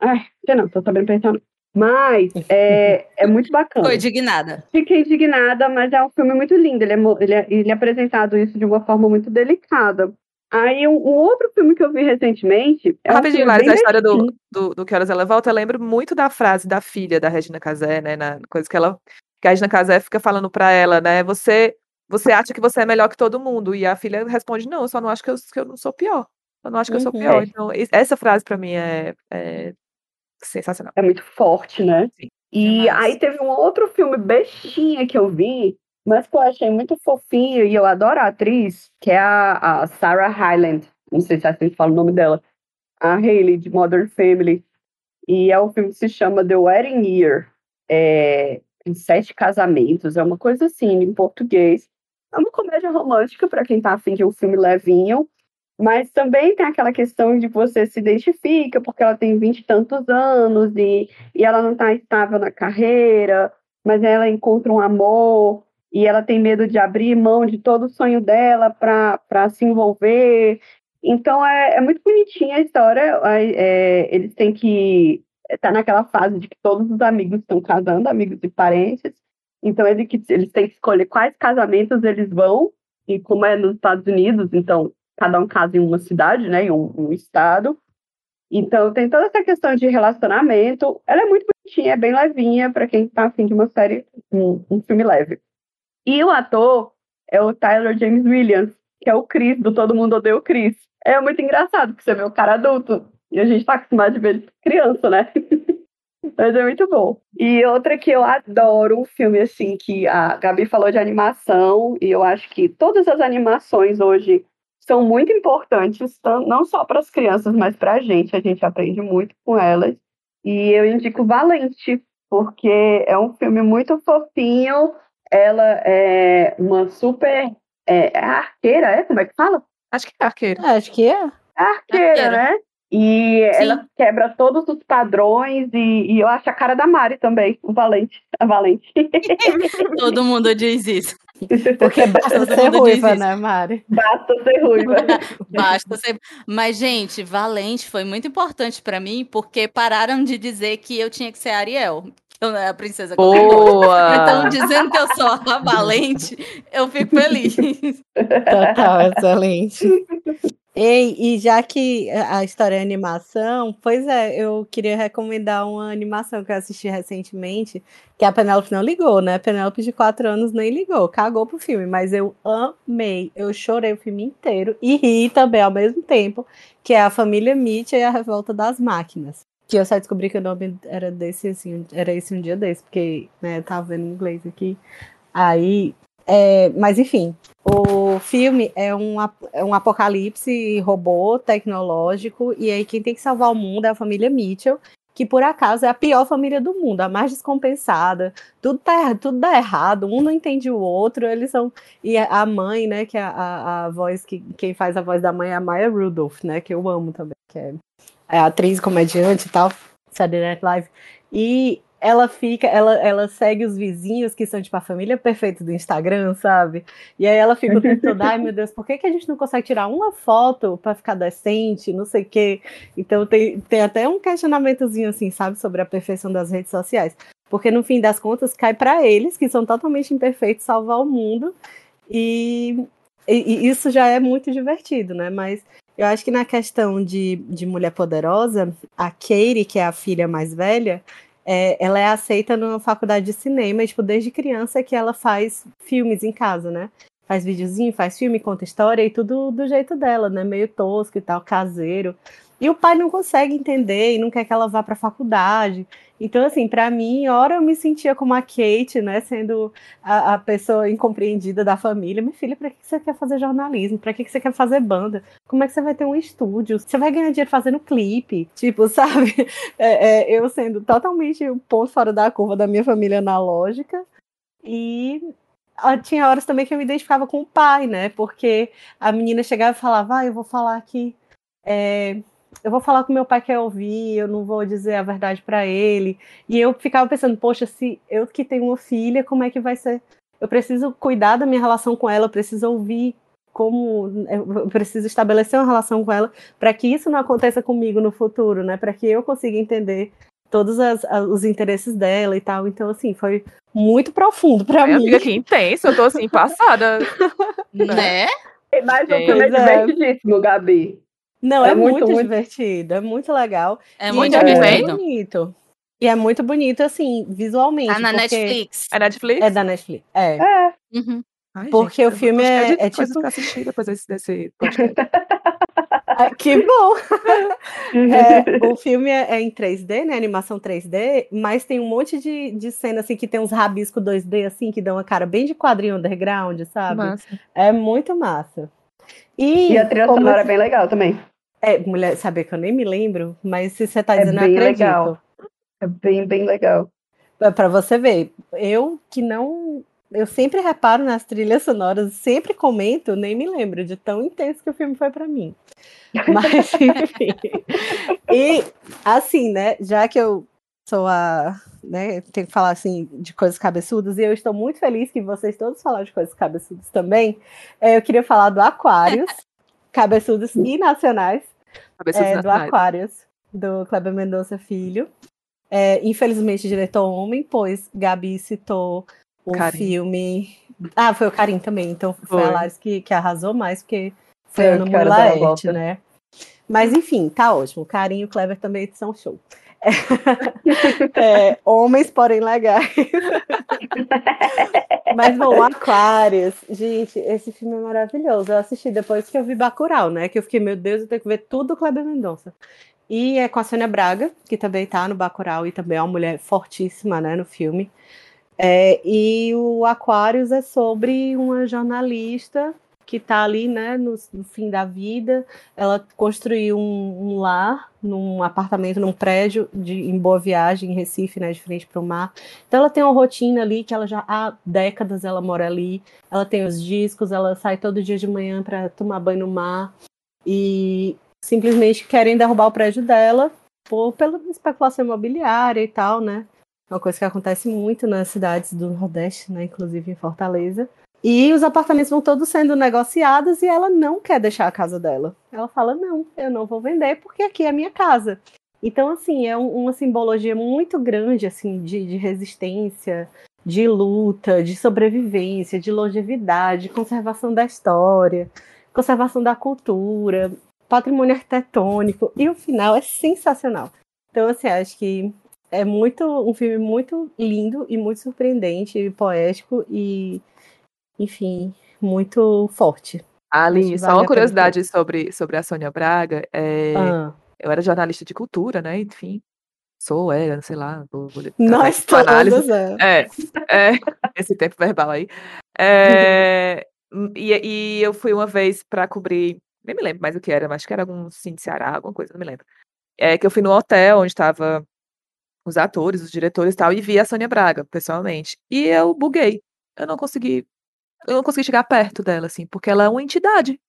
Ai, sei não, tô sabendo pensar. Mas é, é muito bacana. Ficou indignada. Fiquei indignada, mas é um filme muito lindo. Ele é, ele é, ele é apresentado isso de uma forma muito delicada. Aí, um, um, outro filme que eu vi recentemente. É Rapidinho, um Laris, a história do, do, do Que Horas Ela Volta, eu lembro muito da frase da filha da Regina Casé, né? Na coisa que ela. Que a Regina Casé fica falando pra ela, né? Você, você acha que você é melhor que todo mundo. E a filha responde: Não, eu só não acho que eu, que eu não sou pior. Eu não acho que uhum. eu sou uhum. pior. Então, essa frase pra mim é, é sensacional. É muito forte, né? Sim. E aí teve um outro filme bestinha que eu vi, mas que eu achei muito fofinho e eu adoro a atriz, que é a, a Sarah Hyland. Não sei se é assim fala o nome dela. A Hayley, de Modern Family. E é um filme que se chama The Wedding Year. É, em sete casamentos, é uma coisa assim, em português. É uma comédia romântica para quem tá afim de um filme levinho. Mas também tem aquela questão de você se identifica, porque ela tem vinte e tantos anos e, e ela não está estável na carreira, mas ela encontra um amor e ela tem medo de abrir mão de todo o sonho dela para se envolver. Então é, é, muito bonitinha a história. É, eles têm que estar tá naquela fase de que todos os amigos estão casando, amigos e parentes. Então eles, eles têm que escolher quais casamentos eles vão. E como é nos Estados Unidos, então cada um casa em uma cidade, né, em um, um estado. Então tem toda essa questão de relacionamento. Ela é muito bonitinha, é bem levinha para quem está afim de uma série, um, um, filme leve. E o ator é o Tyler James Williams, que é o Chris, do Todo Mundo Odeia o Chris. É muito engraçado, porque você vê o cara adulto e a gente está acostumado de ver ele criança, né? Mas é muito bom. E outra que eu adoro, um filme assim, que a Gabi falou de animação, e eu acho que todas as animações hoje são muito importantes, não só para as crianças, mas para a gente. A gente aprende muito com elas. E eu indico Valente, porque é um filme muito fofinho. Ela é uma super. É, é arqueira, é? Como é que fala? Acho que é arqueira. É, acho que é. Arqueira, arqueira. né? E Sim. ela quebra todos os padrões e, e, eu acho a cara da Mari também, o Valente, a Valente. Todo mundo diz isso. Porque basta Todo ser ruiva, né, Mari? Basta ser ruiva. basta ser. Mas, gente, Valente foi muito importante para mim, porque pararam de dizer que eu tinha que ser Ariel. Eu não é a princesa Boa! Então, dizendo que eu sou a Valente, eu fico feliz. Total, excelente. Ei, e já que a história é animação, pois é, eu queria recomendar uma animação que eu assisti recentemente, que a Penélope não ligou, né? Penélope de quatro anos nem ligou, cagou pro filme, mas eu amei, eu chorei o filme inteiro e ri também ao mesmo tempo, que é a Família Mitchell e a Revolta das Máquinas. Que eu só descobri que o nome era desse, assim, era esse um dia desse, porque, né, eu tava vendo em inglês aqui. Aí, é, mas enfim, o filme é um, é um apocalipse robô tecnológico, e aí quem tem que salvar o mundo é a família Mitchell, que por acaso é a pior família do mundo, a mais descompensada. Tudo, tá, tudo dá errado, um não entende o outro, eles são. E a mãe, né, que é a, a voz, que quem faz a voz da mãe é a Maya Rudolph, né, que eu amo também, que é, é atriz, comediante e tal, Saturday Night Live. E ela fica, ela, ela segue os vizinhos que são tipo a família perfeita do Instagram, sabe? E aí ela fica o tempo todo, ai meu Deus, por que, que a gente não consegue tirar uma foto para ficar decente, não sei o quê? Então tem, tem até um questionamentozinho assim, sabe, sobre a perfeição das redes sociais. Porque no fim das contas cai para eles, que são totalmente imperfeitos, salvar o mundo. E, e, e isso já é muito divertido, né? Mas eu acho que na questão de, de mulher poderosa, a Katie, que é a filha mais velha, é, ela é aceita na faculdade de cinema, tipo, desde criança que ela faz filmes em casa, né? Faz videozinho, faz filme, conta história e tudo do jeito dela, né? Meio tosco e tal, caseiro. E o pai não consegue entender e não quer que ela vá para a faculdade. Então, assim, para mim, hora eu me sentia como a Kate, né, sendo a, a pessoa incompreendida da família. Minha filha, para que você quer fazer jornalismo? Para que você quer fazer banda? Como é que você vai ter um estúdio? Você vai ganhar dinheiro fazendo clipe? Tipo, sabe? É, é, eu sendo totalmente o ponto fora da curva da minha família analógica. E tinha horas também que eu me identificava com o pai, né? Porque a menina chegava e falava, ah, eu vou falar aqui. É, eu vou falar com meu pai quer ouvir, eu não vou dizer a verdade para ele. E eu ficava pensando, poxa, se eu que tenho uma filha, como é que vai ser? Eu preciso cuidar da minha relação com ela, eu preciso ouvir como eu preciso estabelecer uma relação com ela para que isso não aconteça comigo no futuro, né? Para que eu consiga entender todos as, as, os interesses dela e tal. Então, assim, foi muito profundo para mim. Amiga, que intenso, eu tô assim, passada. né? Mas o filme é divertidíssimo, Gabi. Não, é, é muito, muito, divertido, é muito legal. É muito é muito bonito. E é muito bonito, assim, visualmente. Tá na Netflix. É Netflix? É da Netflix. É. é. Uhum. Ai, porque gente, o filme é, é tipo. assistir depois desse, desse podcast. ah, que bom! é, o filme é, é, em 3D, né? Animação 3D, mas tem um monte de, de cena assim que tem uns rabiscos 2D, assim, que dão uma cara bem de quadrinho underground, sabe? Massa. É muito massa. E, e a trilha sonora é bem legal também. É, mulher, saber que eu nem me lembro, mas se você tá é dizendo, bem eu acredito. Legal. É bem, bem legal. É para você ver, eu que não. Eu sempre reparo nas trilhas sonoras, sempre comento, nem me lembro de tão intenso que o filme foi para mim. Mas, enfim. e, assim, né, já que eu sou a. Né, tenho que falar assim de coisas cabeçudas, e eu estou muito feliz que vocês todos falaram de coisas cabeçudas também. É, eu queria falar do Aquários, cabeçudos e nacionais. Cabeçudos é, nacionais. Do Aquários, do Kleber Mendonça Filho. É, infelizmente, diretor homem, pois Gabi citou o Karim. filme. Ah, foi o Karim também, então foi, foi a Lares que, que arrasou mais, porque foi é, ano Mulaete, né? Mas enfim, tá ótimo. O Karim e o Kleber também são show. É, homens, porém legais. Mas bom, Aquários. Gente, esse filme é maravilhoso. Eu assisti depois que eu vi Bacurau, né? Que eu fiquei, meu Deus, eu tenho que ver tudo do Kleber Mendonça. E é com a Sônia Braga, que também tá no Bacurau e também é uma mulher fortíssima, né, no filme. É, e o Aquários é sobre uma jornalista que está ali, né, no, no, fim da vida. Ela construiu um, um, lar num apartamento, num prédio de, em Boa Viagem, em Recife, né, de frente para o mar. Então ela tem uma rotina ali que ela já há décadas ela mora ali. Ela tem os discos, ela sai todo dia de manhã para tomar banho no mar e simplesmente querem derrubar o prédio dela por pela especulação imobiliária e tal, né? Uma coisa que acontece muito nas cidades do Nordeste, né, inclusive em Fortaleza. E os apartamentos vão todos sendo negociados e ela não quer deixar a casa dela. Ela fala: não, eu não vou vender porque aqui é a minha casa. Então, assim, é um, uma simbologia muito grande, assim, de, de, resistência, de luta, de sobrevivência, de longevidade, conservação da história, conservação da cultura, patrimônio arquitetônico. E o final é sensacional. Então, assim, acho que é muito um filme muito lindo e muito surpreendente e poético e enfim, muito forte. Ali, só uma curiosidade sobre, sobre a Sônia Braga. É, ah. Eu era jornalista de cultura, né? Enfim, sou, era, sei lá. Vou, vou Nós todos, é. é. É, esse tempo verbal aí. É, e, e eu fui uma vez para cobrir, nem me lembro mais o que era, mas acho que era algum Sim de Ceará, alguma coisa, não me lembro. É que eu fui no hotel onde estava os atores, os diretores e tal, e vi a Sônia Braga, pessoalmente. E eu buguei. Eu não consegui eu não consegui chegar perto dela, assim, porque ela é uma entidade.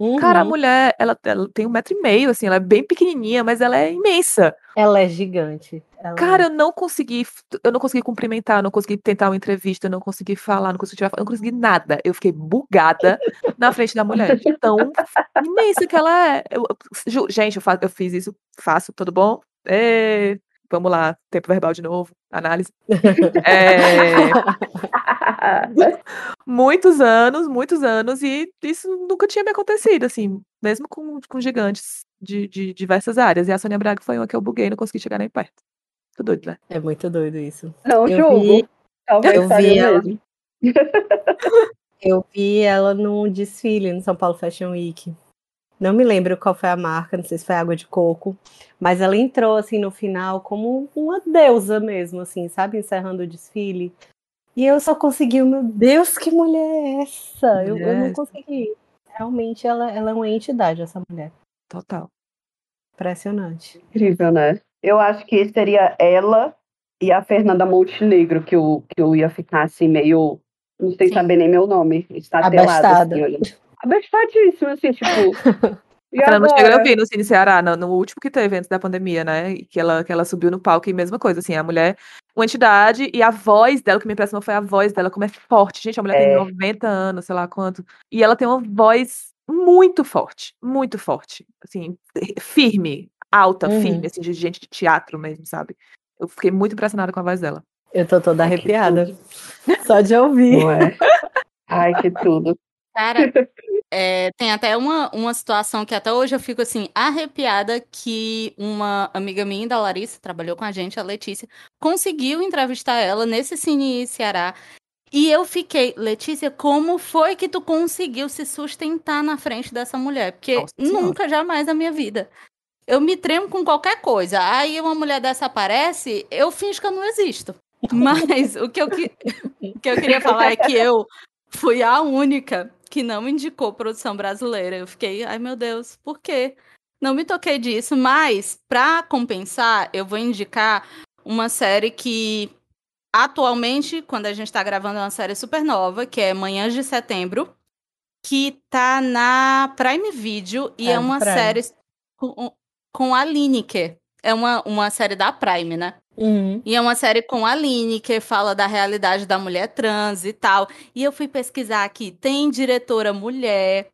Uhum. Cara, a mulher, ela, ela, tem um metro e meio, assim, ela é bem pequenininha, mas ela é imensa. Ela é gigante. Ela Cara, eu não consegui, eu não consegui cumprimentar, não consegui tentar uma entrevista, não consegui falar, não consegui tirar, não consegui nada. Eu fiquei bugada na frente da mulher. Tão imensa que ela é. Eu, gente, eu, faço, eu fiz isso, faço, tudo bom? É, vamos lá, tempo verbal de novo, análise. É... muitos anos, muitos anos, e isso nunca tinha me acontecido, assim, mesmo com, com gigantes de, de diversas áreas. E a Sônia Braga foi uma que eu buguei, não consegui chegar nem perto. Tô doido, né? É muito doido isso. Não, eu jogo. Vi... Talvez eu vi ela... eu vi ela no desfile no São Paulo Fashion Week. Não me lembro qual foi a marca, não sei se foi água de coco, mas ela entrou assim no final como uma deusa mesmo, assim, sabe, encerrando o desfile. E eu só consegui, meu Deus, que mulher é essa? Eu, eu não consegui. Realmente ela, ela é uma entidade, essa mulher. Total. Impressionante. Incrível, né? Eu acho que seria ela e a Fernanda Montenegro que eu, que eu ia ficar assim meio não sei Sim. saber nem meu nome. Está telado, assim, olhando. Abestadíssimo, assim, tipo. E A Fernanda agora? chegou a ouvir no Cine Ceará, no, no último que teve antes da pandemia, né? e Que ela, que ela subiu no palco e mesma coisa, assim, a mulher, uma entidade, e a voz dela, o que me impressionou foi a voz dela, como é forte. Gente, a mulher tem É. 90 anos, sei lá quanto. E ela tem uma voz muito forte, muito forte. Assim, firme, alta, Uhum. firme, assim, de gente de teatro mesmo, sabe? Eu fiquei muito impressionada com a voz dela. Eu tô toda arrepiada. Só de ouvir. Não é? Ai, que tudo. Cara, é, tem até uma, uma situação que até hoje eu fico assim, arrepiada que uma amiga minha da Larissa, trabalhou com a gente, a Letícia, conseguiu entrevistar ela nesse Cine Ceará. E eu fiquei, Letícia, como foi que tu conseguiu se sustentar na frente dessa mulher? Porque Nossa nunca, jamais na minha vida. Eu me tremo com qualquer coisa. Aí uma mulher dessa aparece, eu finjo que eu não existo. Mas o que eu, que- o que eu queria falar é que eu fui a única que não indicou produção brasileira. Eu fiquei, ai meu Deus, por quê? Não me toquei disso, mas para compensar, eu vou indicar uma série que atualmente, quando a gente está gravando, é uma série super nova, que é Manhãs de Setembro, que tá na Prime Video e É, é, uma Prime. série com, com a Lineker. É uma, uma série da Prime, né? Uhum. E é uma série com a Aline, que fala da realidade da mulher trans e tal. E eu fui pesquisar aqui, tem diretora mulher.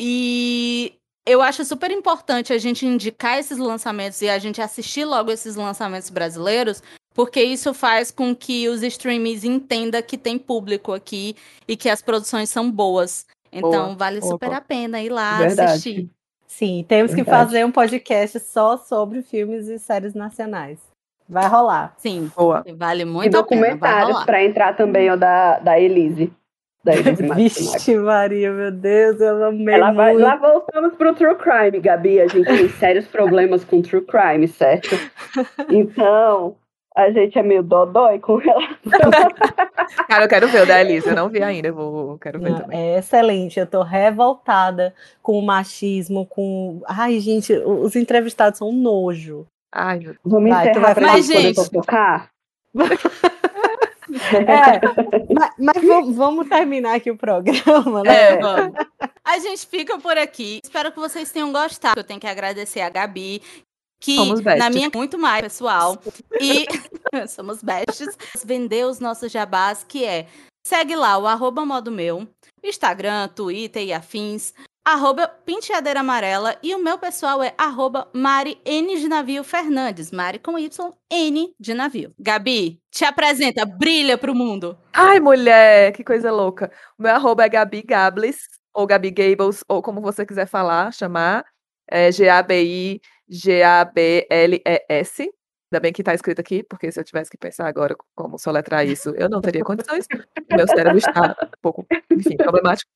E eu acho super importante a gente indicar esses lançamentos e a gente assistir logo esses lançamentos brasileiros, porque isso faz com que os streamings entendam que tem público aqui e que as produções são boas. Então, Boa, vale boa, super boa. a pena ir lá Verdade. assistir. Sim, temos que Verdade. fazer um podcast só sobre filmes e séries nacionais. Vai rolar. Sim, Boa. vale E muito a pena. Vai documentários para entrar também o da, da Elise. Da Elise. Vixe, Maria, meu Deus, eu amei Ela vai, muito. lá voltamos pro True Crime, Gabi. A gente tem sérios problemas com True Crime, certo? Então, a gente é meio dodói com relação. Cara, eu quero ver o da Elisa, eu não vi ainda, eu vou, quero ver Não, também. é excelente, eu tô revoltada com o machismo, com. Ai, gente, os entrevistados são um nojo. Ai, meu Vamos Vai, tu vai gente Mas, gente- fofocar? É, mas mas vamos, vamos terminar aqui o programa, né? É, vamos. A gente fica por aqui. Espero que vocês tenham gostado. Eu tenho que agradecer a Gabi, que na minha muito mais pessoal. E somos bestes. Vender os nossos jabás, que é segue lá o arroba modo meu, Instagram, Twitter e afins. Arroba Penteadeira Amarela e o meu pessoal é arroba Mari N de Navio Fernandes. Mari com Y, N de navio. Gabi, te apresenta, brilha pro mundo. Ai, mulher, que coisa louca. O meu arroba é Gabi Gables, ou Gabi Gables, ou como você quiser falar, chamar. É G-A-B-I-G-A-B-L-E-S. Ainda bem que tá escrito aqui, porque se eu tivesse que pensar agora como soletrar isso, eu não teria condições. Meu cérebro está um pouco, enfim, problemático.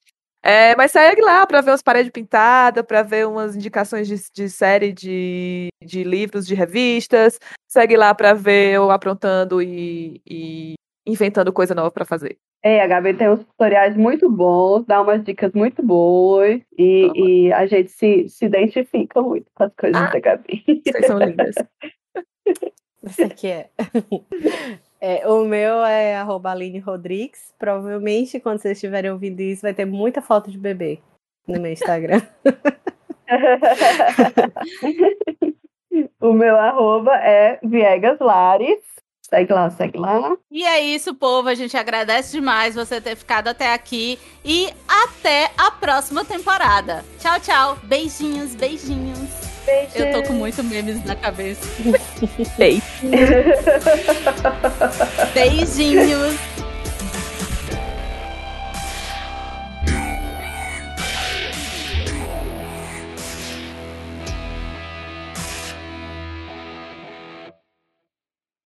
É, mas segue lá para ver umas paredes pintadas, para ver umas indicações de, de série de, de livros, de revistas. Segue lá para ver eu aprontando e, e inventando coisa nova para fazer. É, a Gabi tem uns tutoriais muito bons, dá umas dicas muito boas e, e a gente se, se identifica muito com as coisas Ah. da Gabi. Vocês são lindas. Isso aqui é. É, o meu é arroba Aline Rodrigues. Provavelmente, quando vocês estiverem ouvindo isso, vai ter muita foto de bebê no meu Instagram. o meu arroba é Viegas Lares. Segue lá, segue lá. E é isso, povo. A gente agradece demais você ter ficado até aqui. E até a próxima temporada. Tchau, tchau. Beijinhos, beijinhos. Eu tô com muito memes na cabeça. Ei. Beijinhos.